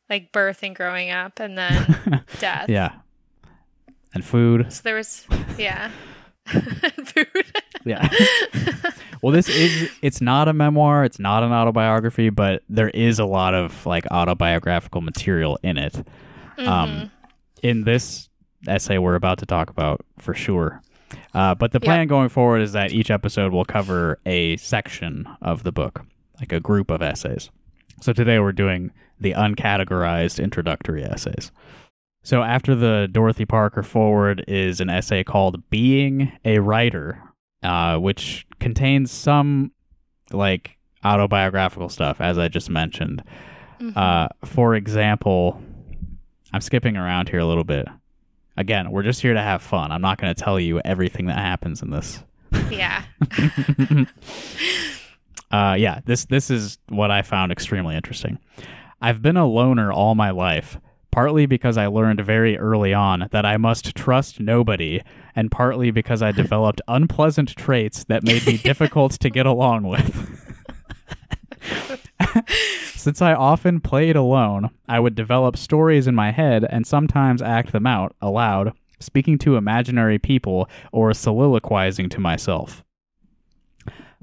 like birth and growing up and then death. yeah. And food. So there was yeah. Food. Yeah. Well, this is it's not a memoir, it's not an autobiography, but there is a lot of like autobiographical material in it. Mhm. Um in this essay we're about to talk about for sure. Uh, but the plan going forward is that each episode will cover a section of the book, like a group of essays. So today we're doing the uncategorized introductory essays. So after the Dorothy Parker forward is an essay called Being a Writer, uh, which contains some like autobiographical stuff, as I just mentioned. Mhm. Uh, for example, I'm skipping around here a little bit. Again, we're just here to have fun. I'm not going to tell you everything that happens in this. yeah. uh, yeah, this this is what I found extremely interesting. I've been a loner all my life, partly because I learned very early on that I must trust nobody, and partly because I developed unpleasant traits that made me difficult to get along with. Since I often played alone, I would develop stories in my head and sometimes act them out aloud, speaking to imaginary people or soliloquizing to myself.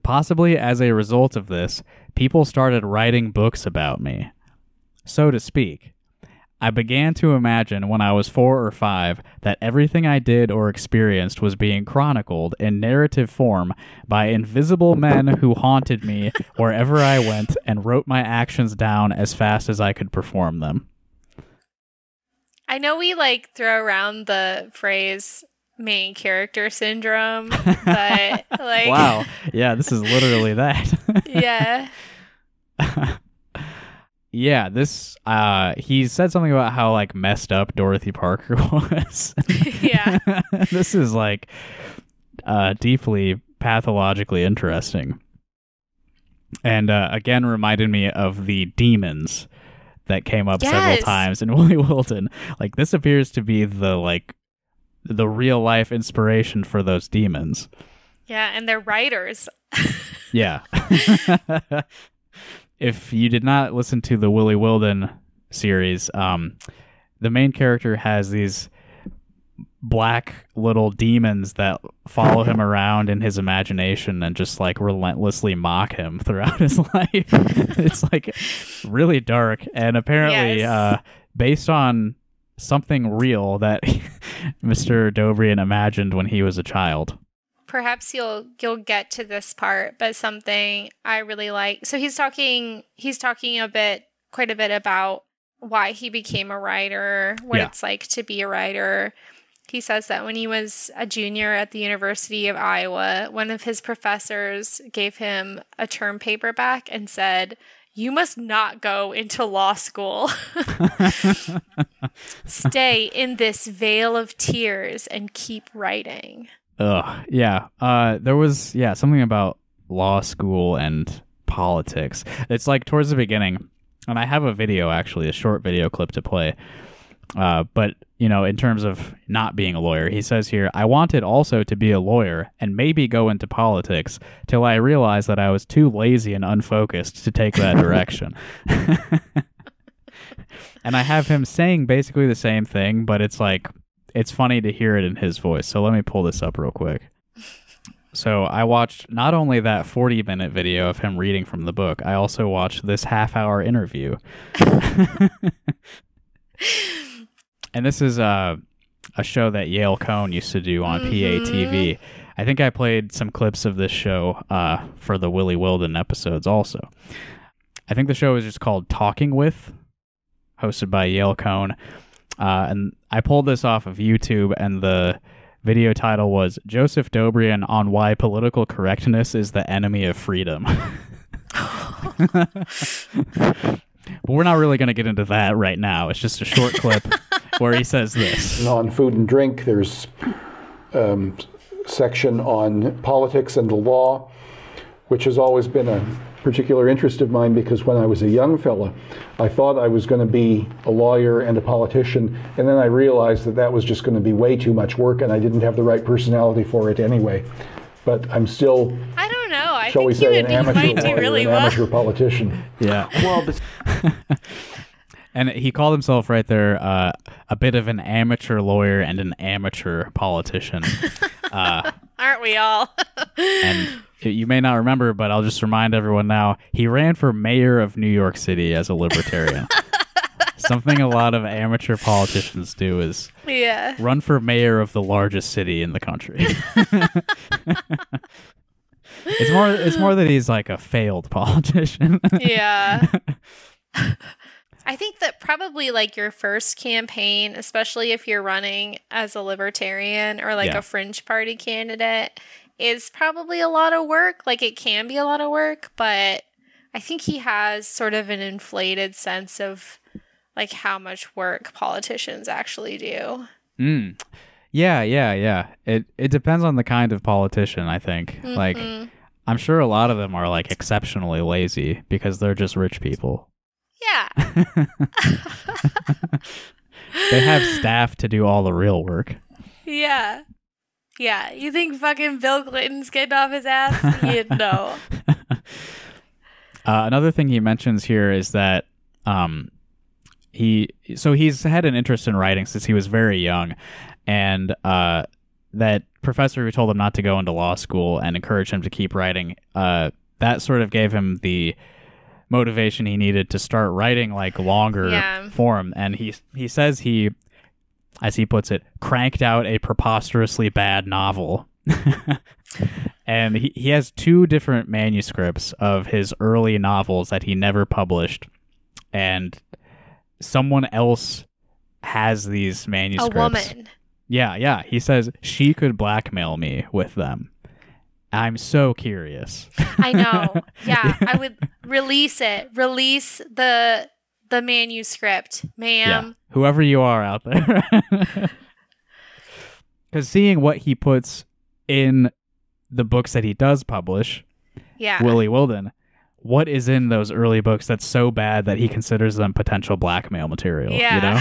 Possibly as a result of this, people started writing books about me. So to speak. I began to imagine when I was four or five that everything I did or experienced was being chronicled in narrative form by invisible men who haunted me wherever I went and wrote my actions down as fast as I could perform them. I know we like throw around the phrase main character syndrome, but like wow. Yeah, this is literally that. yeah. yeah, this uh he said something about how like messed up Dorothy Parker was. Yeah. this is like uh deeply pathologically interesting. And uh, again reminded me of the demons that came up several times in Willie Wilden. Like this appears to be the like the real life inspiration for those demons. Yeah, and they're writers. Yeah. If you did not listen to the Willie Wilden series, um, the main character has these black little demons that follow him around in his imagination and just like relentlessly mock him throughout his life. it's like really dark and apparently Yes. uh, based on something real that Mr. Dobrian imagined when he was a child. Perhaps you'll you'll get to this part, but something I really like. So he's talking he's talking a bit quite a bit about why he became a writer, what Yeah. it's like to be a writer. He says that when he was a junior at the University of Iowa, one of his professors gave him a term paper back and said, You must not go into law school. Stay in this vale of tears and keep writing. Ugh. Yeah. Uh, there was yeah something about law school and politics. It's like towards the beginning, and I have a video actually, a short video clip to play. Uh, but you know, in terms of not being a lawyer, he says here, I wanted also to be a lawyer and maybe go into politics till I realized that I was too lazy and unfocused to take that direction. and I have him saying basically the same thing, but it's like it's funny to hear it in his voice. So let me pull this up real quick. So I watched not only that 40 minute video of him reading from the book, I also watched this half hour interview. and this is uh, a show that Yale Cohn used to do on PATV. I think I played some clips of this show uh, for the Willie Wilden episodes also. I think the show is just called Talking With, hosted by Yale Cohn. Uh, and I pulled this off of YouTube, and the video title was Joseph Dobrian on Why Political Correctness is the Enemy of Freedom. but we're not really going to get into that right now. It's just a short clip where he says this. on food and drink. There's um, section on politics and the law, which has always been a particular interest of mine because when I was a young fella, I thought I was going to be a lawyer and a politician, and then I realized that that was just going to be way too much work, and I didn't have the right personality for it anyway. But I'm still, I don't know. I shall we think you, say, would, an you amateur might do lawyer, really an well. amateur politician. Yeah. Well, but And he called himself right there uh, a bit of an amateur lawyer and an amateur politician. uh, Aren't we all? and you may not remember, but I'll just remind everyone now he ran for mayor of New York City as a libertarian. Something a lot of amateur politicians do is yeah. run for mayor of the largest city in the country. it's more it's more that he's like a failed politician. Yeah. I think that probably like your first campaign, especially if you're running as a libertarian or like Yeah. a fringe party candidate, is probably a lot of work. Like it can be a lot of work, but I think he has sort of an inflated sense of like how much work politicians actually do. Mm. Yeah, yeah, yeah. It it depends on the kind of politician, I think. Like Mhm. I'm sure a lot of them are like exceptionally lazy because they're just rich people. yeah. They have staff to do all the real work. Yeah. Yeah. You think fucking Bill Clinton's getting off his ass? you know. Uh, another thing he mentions here is that um, he so he's had an interest in writing since he was very young, and uh, that professor who told him not to go into law school and encouraged him to keep writing. Uh, that sort of gave him the motivation he needed to start writing like longer Yeah. form. And he he says he, as he puts it, cranked out a preposterously bad novel. and he, he has two different manuscripts of his early novels that he never published and someone else has these manuscripts. A woman. yeah yeah he says she could blackmail me with them i'm so curious I know. Yeah, I would release it. Release the the manuscript, yeah ma'am. whoever you are out there because seeing what he puts in the books that he does publish Yeah. Willie Wilden. What is in those early books that's so bad that he considers them potential blackmail material? Yeah.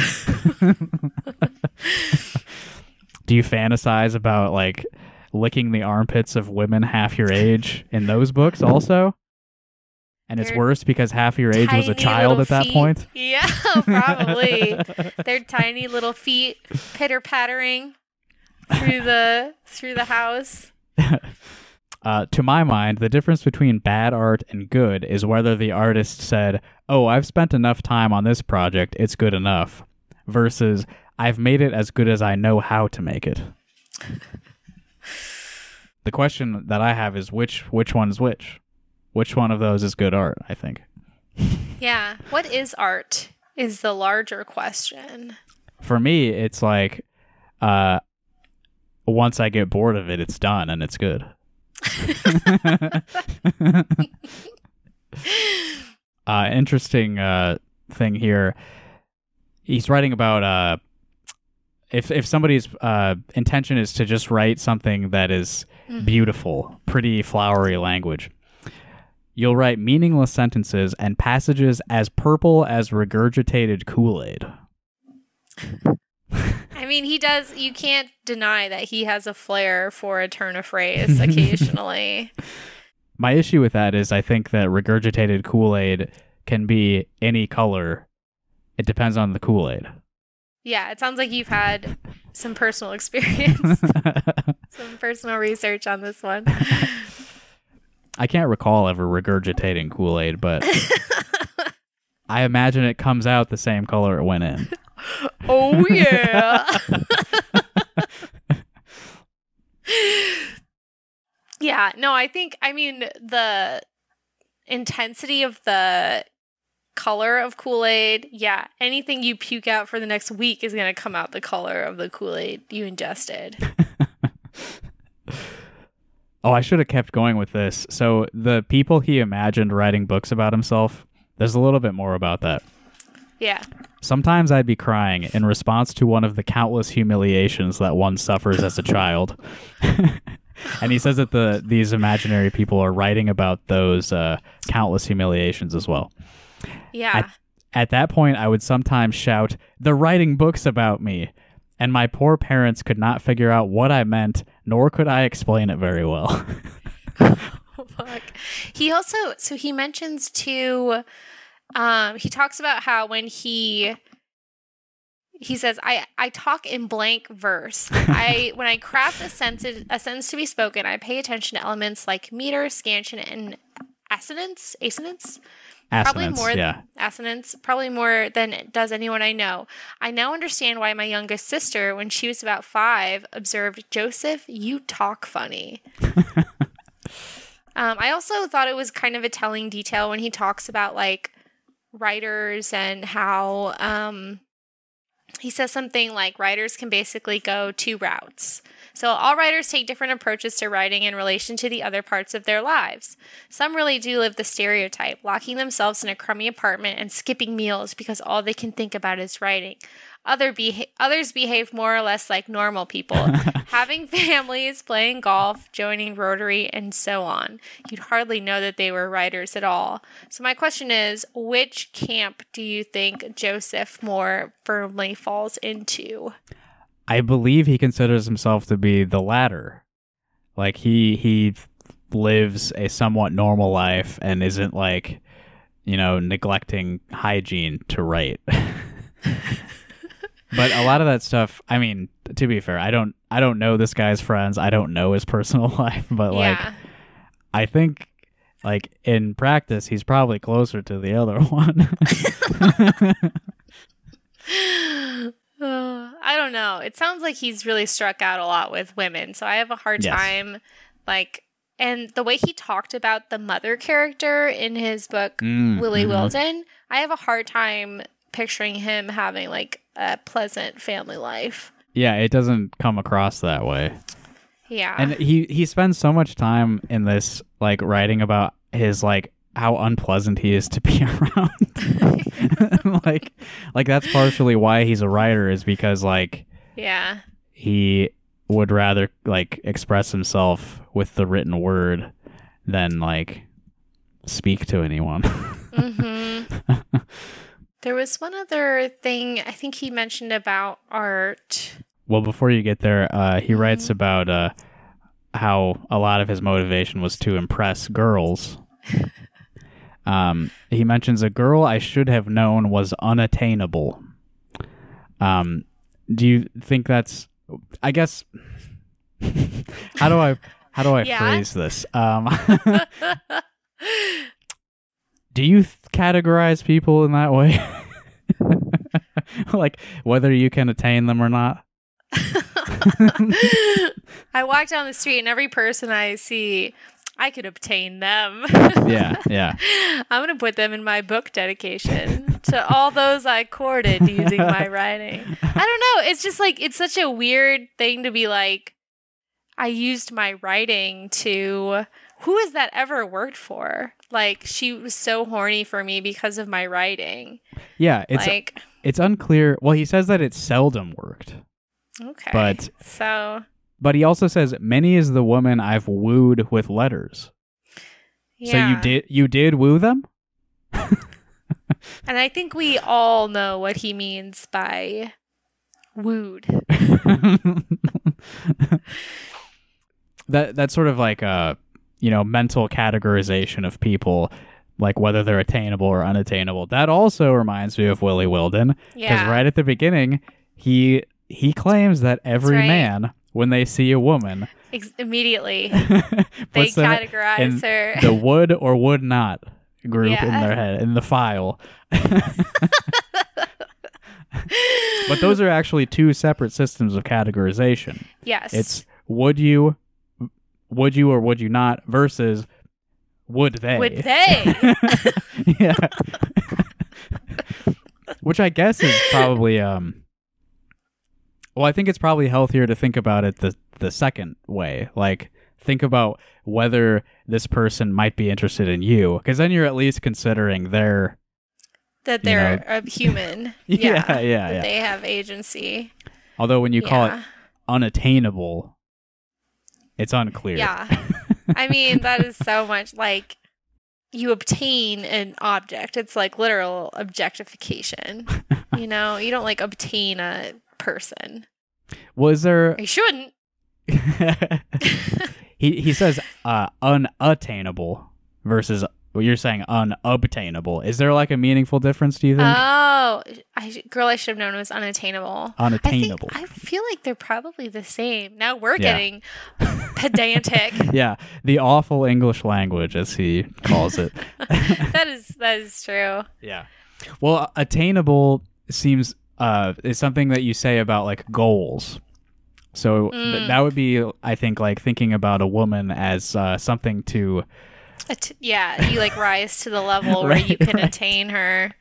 You know? Do you fantasize about like licking the armpits of women half your age in those books also? And it's They're worse because half your age was a child at that feet. point. Yeah, probably. Their tiny little feet pitter pattering through the through the house. Uh, to my mind, the difference between bad art and good is whether the artist said, Oh, I've spent enough time on this project, it's good enough, versus I've made it as good as I know how to make it. the question that I have is which which one's which? Which one of those is good art, I think. Yeah. What is art? Is the larger question. For me, it's like uh once I get bored of it, it's done and it's good. uh, interesting uh, thing here. He's writing about uh, if if somebody's uh, intention is to just write something that is beautiful, pretty flowery language. You'll write meaningless sentences and passages as purple as regurgitated Kool Aid. I mean, he does. You can't deny that he has a flair for a turn of phrase occasionally. My issue with that is I think that regurgitated Kool Aid can be any color. It depends on the Kool Aid. yeah, it sounds like you've had some personal experience, some personal research on this one. I can't recall ever regurgitating Kool Aid, but I imagine it comes out the same color it went in. Oh yeah. yeah, no, I think I mean the intensity of the color of Kool-Aid, yeah, anything you puke out for the next week is going to come out the color of the Kool-Aid you ingested. Oh, I should have kept going with this. So, the people he imagined writing books about himself, there's a little bit more about that. Yeah. Sometimes I'd be crying in response to one of the countless humiliations that one suffers as a child. and he says that the these imaginary people are writing about those uh, countless humiliations as well. Yeah. At that point, I would sometimes shout, They're writing books about me. And my poor parents could not figure out what I meant, nor could I explain it very well. Fuck. He also so he mentions too um he talks about how when he he says I I talk in blank verse. I when I craft a sentence a sentence to be spoken, I pay attention to elements like meter, scansion and assonance, assonance. Probably more yeah. assonance, probably more than does anyone I know. I now understand why my youngest sister, when she was about five, observed, Joseph, you talk funny. um, I also thought it was kind of a telling detail when he talks about like writers and how um, he says something like writers can basically go two routes. So, all writers take different approaches to writing in relation to the other parts of their lives. Some really do live the stereotype, locking themselves in a crummy apartment and skipping meals because all they can think about is writing. Other beha- others behave more or less like normal people, having families, playing golf, joining Rotary, and so on. You'd hardly know that they were writers at all. So, my question is which camp do you think Joseph more firmly falls into? I believe he considers himself to be the latter. Like he he lives a somewhat normal life and isn't like, you know, neglecting hygiene to write. but a lot of that stuff, I mean, to be fair, I don't I don't know this guy's friends. I don't know his personal life, but like yeah. I think like in practice he's probably closer to the other one. Uh, I don't know. It sounds like he's really struck out a lot with women. So I have a hard Yes. time like and the way he talked about the mother character in his book Mm, Willie mhm. Wilden, I have a hard time picturing him having like a pleasant family life. yeah, it doesn't come across that way. Yeah. and he he spends so much time in this like writing about his like how unpleasant he is to be around like like that's partially why he's a writer is because like yeah. he would rather like express himself with the written word than like speak to anyone hmm there was one other thing I think he mentioned about art. well before you get there uh he writes Mhm. about uh how a lot of his motivation was to impress girls um he mentions a girl i should have known was unattainable. Um do you think that's i guess how do i how do i Yeah. phrase this? Um do you th- categorize people in that way? Like whether you can attain them or not? I walk down the street and every person I see, I could obtain them. yeah yeah I'm going to put them in my book dedication to all those I courted using my writing. I don't know. It's just like, it's such a weird thing to be like, I used my writing to who has that ever worked for? Like she was so horny for me because of my writing. Yeah, it's like it's unclear. Well, he says that it seldom worked, okay. but so but he also says many is the woman I've wooed with letters. yeah. So you did you did woo them? And I think we all know what he means by wooed. that that's sort of like a you know mental categorization of people like whether they're attainable or unattainable that also reminds me of willie wilden because Yeah. right at the beginning he he claims that every right. man when they see a woman Ex- immediately they categorize her. the would or would not group in their head in the file but those are actually two separate systems of categorization yes. it's would you, would you or would you not versus would they? would they? yeah. Which I guess is probably um. Well, I think it's probably healthier to think about it the the second way. Like think about whether this person might be interested in you, because then you're at least considering their. that they're know. a human. Yeah, yeah. yeah, yeah. They have agency. Although when you call it unattainable, it's unclear. Yeah. I mean, that is so much like you obtain an object. It's like literal objectification. you know, you don't like obtain a person. Was there? You shouldn't. he he says uh, unattainable versus well, you're saying unobtainable. Is there like a meaningful difference? Do you think Oh, I girl, I should have known it was unattainable. I think unattainable? I feel like they're probably the same. Now we're Yeah. getting pedantic. yeah, the awful English language, as he calls it. that is that is true. yeah. Well, attainable seems uh is something that you say about like goals. So th- Mm. that would be, I think, like thinking about a woman as uh, something to yeah, you like rise to the level where you can right. attain her.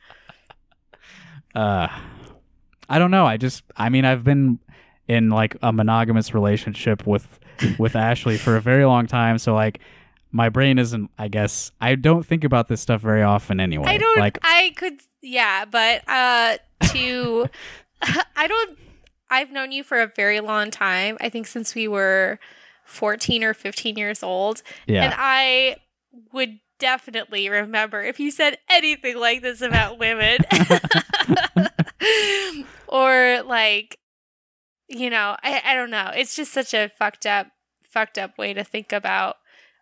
uh i don't know i just i mean i've been in like a monogamous relationship with with ashley for a very long time so like my brain isn't i guess i don't think about this stuff very often anyway I don't. like I could. Yeah, but uh, to I don't. I've known you for a very long time. I think since we were fourteen or fifteen years old, yeah. and I would definitely remember if you said anything like this about women, or like, you know, I, I don't know. It's just such a fucked up, fucked up way to think about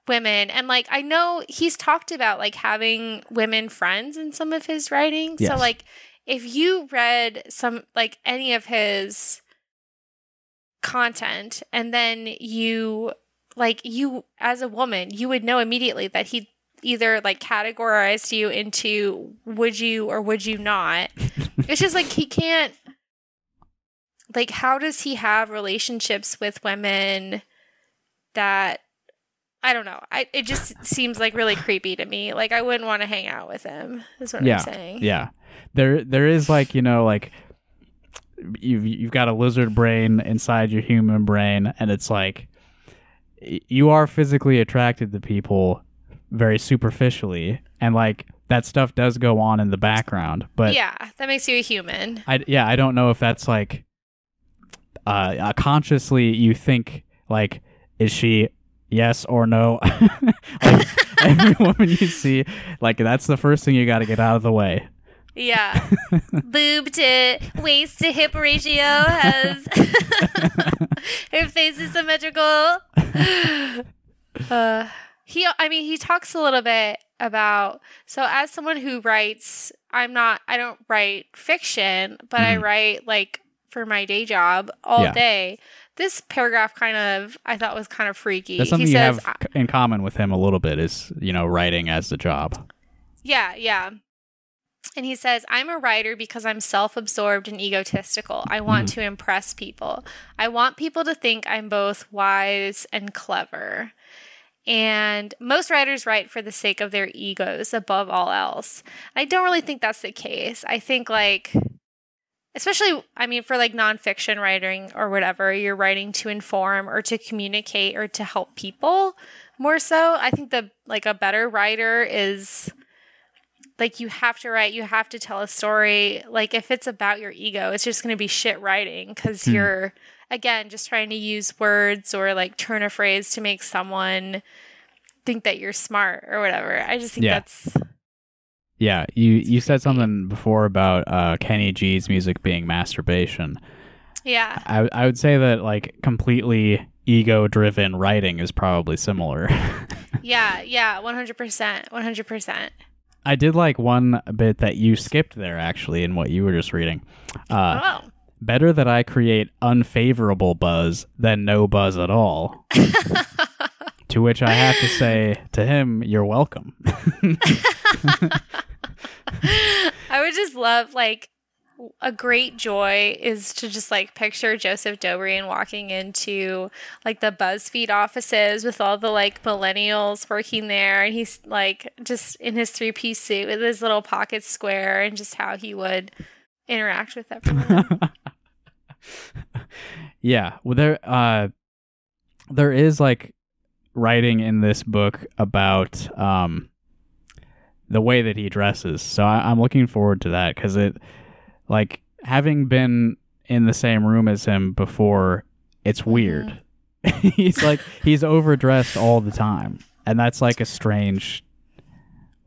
women. And like, I know he's talked about like having women friends in some of his writing. So like, if you read some like any of his content and then you like you as a woman you would know immediately that he either like categorized you into would you or would you not it's just like he can't like how does he have relationships with women that i don't know. I it just seems like really creepy to me. Like i wouldn't want to hang out with him is what Yeah. i'm saying. Yeah. There there is like you know like you've you've got a lizard brain inside your human brain and it's like you are physically attracted to people very superficially and like that stuff does go on in the background but yeah that makes you a human. I yeah, I don't know if that's like uh, uh consciously you think like is she yes or no? like every woman you see, like that's the first thing you got to get out of the way. Yeah. Boob to waist to hip ratio has her face is symmetrical. Uh, he, I mean, he talks a little bit about. So, as someone who writes, I'm not. I don't write fiction, but I Mhm. write like for my day job all Yeah. day. This paragraph kind of I thought was kind of freaky. That's something he you says, have uh, in common with him a little bit is you know writing as the job. Yeah, yeah. And he says, I'm a writer because I'm self absorbed and egotistical. I want mm-hmm. to impress people. I want people to think I'm both wise and clever. And most writers write for the sake of their egos above all else. I don't really think that's the case. I think, like, especially I mean for like nonfiction writing or whatever, you're writing to inform or to communicate or to help people more so. I think the like a better writer is like you have to write, you have to tell a story. Like if it's about your ego, it's just going to be shit writing cuz Hmm. you're again just trying to use words or like turn a phrase to make someone think that you're smart or whatever. I just think Yeah. that's Yeah, you you said something before about uh, Kenny G's music being masturbation. yeah. I I would say that like completely ego driven writing is probably similar. Yeah, yeah, 100%. 100%. I did like one bit that you skipped there actually in what you were just reading. Uh, oh. better that I create unfavorable buzz than no buzz at all. to which I have to say to him, "You're welcome." I would just love like a great joy is to just like picture Joseph Dobrian walking into like the BuzzFeed offices with all the like millennials working there and he's like just in his three-piece suit with his little pocket square and just how he would interact with everyone. yeah, well, there uh, there is like writing in this book about um the way that he dresses. So I, I'm looking forward to that because it like having been in the same room as him before, it's weird. he's like he's overdressed all the time, and that's like a strange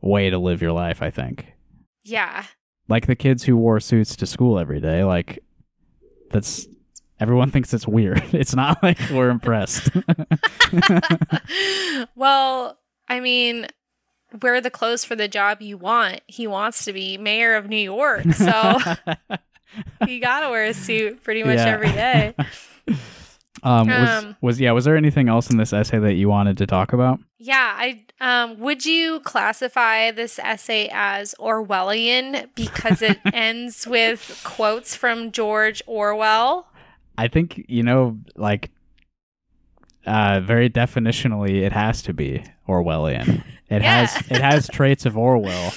way to live your life. I think. yeah. like the kids who wore suits to school every day like that's everyone thinks it's weird it's not like we're impressed well, I mean, wear the clothes for the job you want. He wants to be mayor of New York, so you gotta wear a suit pretty much Yeah. every day. um, was, Um, was yeah was there anything else in this essay that you wanted to talk about Yeah, I um would you classify this essay as Orwellian because it ends with quotes from George Orwell? I think you know like uh very definitionally it has to be orwellian it Yeah. has it has traits of orwell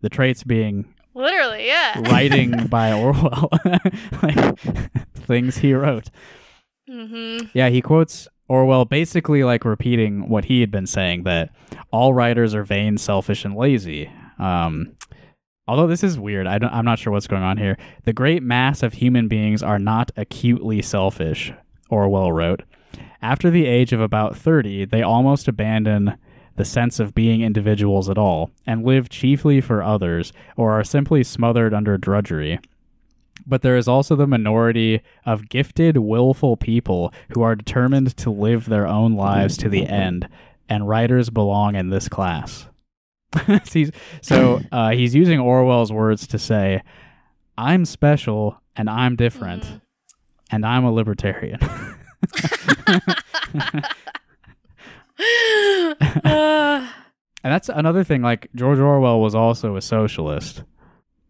the traits being Literally, yeah. writing by orwell like things he wrote Mhm. Yeah, he quotes Orwell basically like repeating what he had been saying that all writers are vain, selfish, and lazy. Um, although this is weird, I I'm not sure what's going on here. The great mass of human beings are not acutely selfish, Orwell wrote. After the age of about 30, they almost abandon the sense of being individuals at all and live chiefly for others or are simply smothered under drudgery but there is also the minority of gifted, willful people who are determined to live their own lives to the end, and writers belong in this class. He's- so uh, he's using Orwell's words to say, I'm special and I'm different, Mhm. and I'm a libertarian. Uh, And that's another thing. Like George Orwell was also a socialist.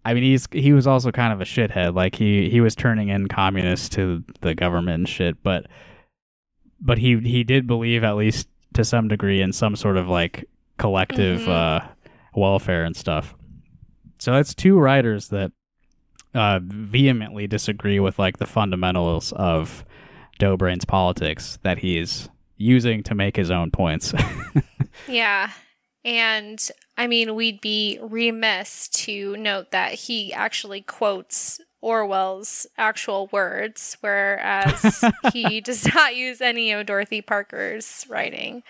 I mean, he's he was also kind of a shithead. Like he he was turning in communists to the government and shit. But but he he did believe at least to some degree in some sort of like collective Mhm. uh, welfare and stuff. So that's two writers that uh, vehemently disagree with like the fundamentals of Dobrian's politics that he's using to make his own points. yeah. And I mean, we'd be remiss to note that he actually quotes Orwell's actual words, whereas he does not use any of Dorothy Parker's writing.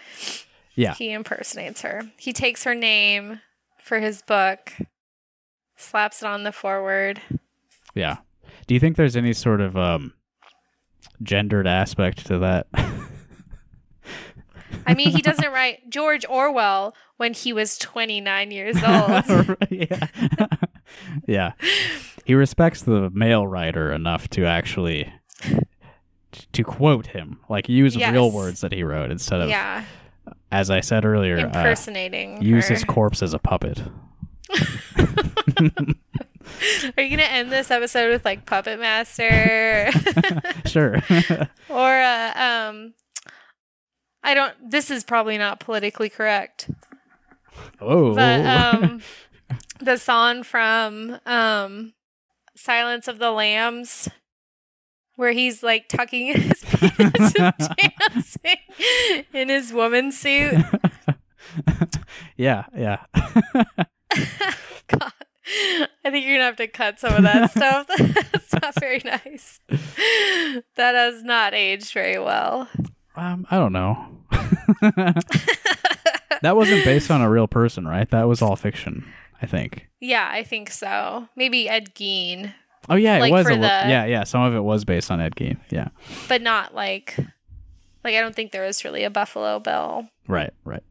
Yeah. He impersonates her. He takes her name for his book, slaps it on the forward. Yeah. Do you think there's any sort of um gendered aspect to that? I mean, he doesn't write George Orwell when he was 29 years old. yeah. yeah. He respects the male writer enough to actually to quote him, like use real words that he wrote instead of yeah, as I said earlier, uh, impersonating. use his corpse as a puppet. Are you gonna end this episode with like Puppet Master sure. or uh, um? I don't. This is probably not politically correct, oh. but um, the song from um, Silence of the Lambs, where he's like tucking in his penis and dancing in his woman suit. yeah, yeah. God. I think you're gonna have to cut some of that stuff. That's not very nice. That has not aged very well. um, I don't know. that wasn't based on a real person, right? That was all fiction, I think. Yeah, I think so. Maybe Ed Gein, Oh yeah, it Like was. for A, the- yeah, yeah. Some of it was based on Ed Gein. Yeah, but not like like I don't think there was really a Buffalo Bill. right, right.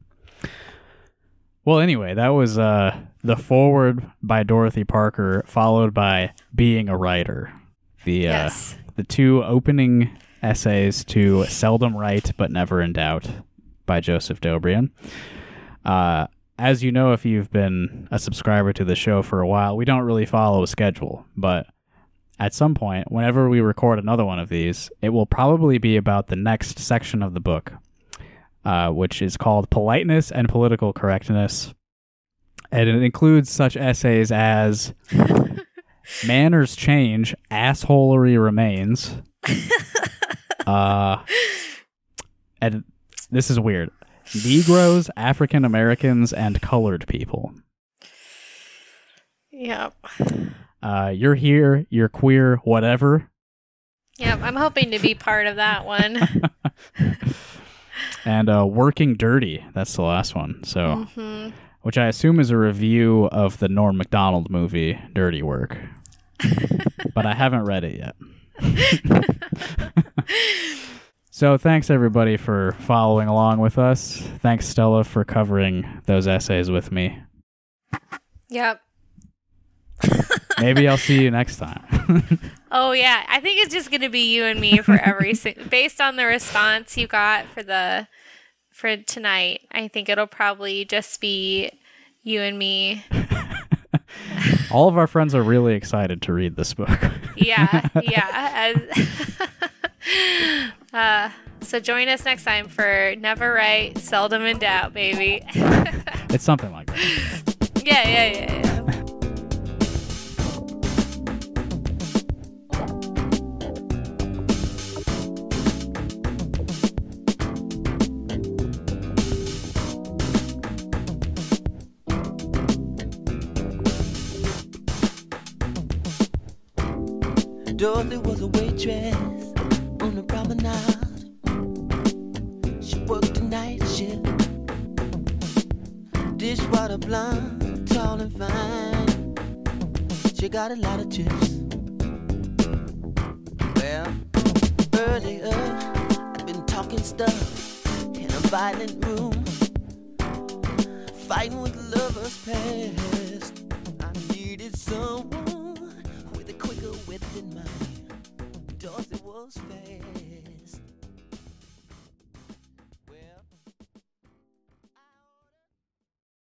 Well, anyway, that was uh, the forward by Dorothy Parker, followed by being a writer. The uh, Yes. the two opening essays to "Seldom Right but Never in Doubt" by Joseph Dobrian. Uh, as you know, if you've been a subscriber to the show for a while, we don't really follow a schedule, but at some point, whenever we record another one of these, it will probably be about the next section of the book, uh, which is called Politeness and Political Correctness. And it includes such essays as Manners Change, Assholery Remains. uh, and this is weird. Negroes, African Americans, and colored people. Yep. Uh, you're here, you're queer, whatever. Yep. I'm hoping to be part of that one. and uh, Working Dirty. That's the last one. So, hmm which I assume is a review of the Norm Macdonald movie Dirty Work. but I haven't read it yet. so, thanks everybody for following along with us. Thanks Stella for covering those essays with me. Yep. Maybe I'll see you next time. Oh yeah, I think it's just gonna be you and me for every si- based on the response you got for the for tonight. I think it'll probably just be you and me. All of our friends are really excited to read this book. Yeah, yeah. As- uh, so join us next time for Never Right, Seldom in Doubt, baby. it's something like that. yeah, yeah, yeah, yeah. Dorothy was a waitress on the promenade. She worked a night shift. Dishwater blonde, tall and fine. She got a lot of tips. Well, earlier I've been talking stuff in a violent room, fighting with lovers past. I needed someone was fair.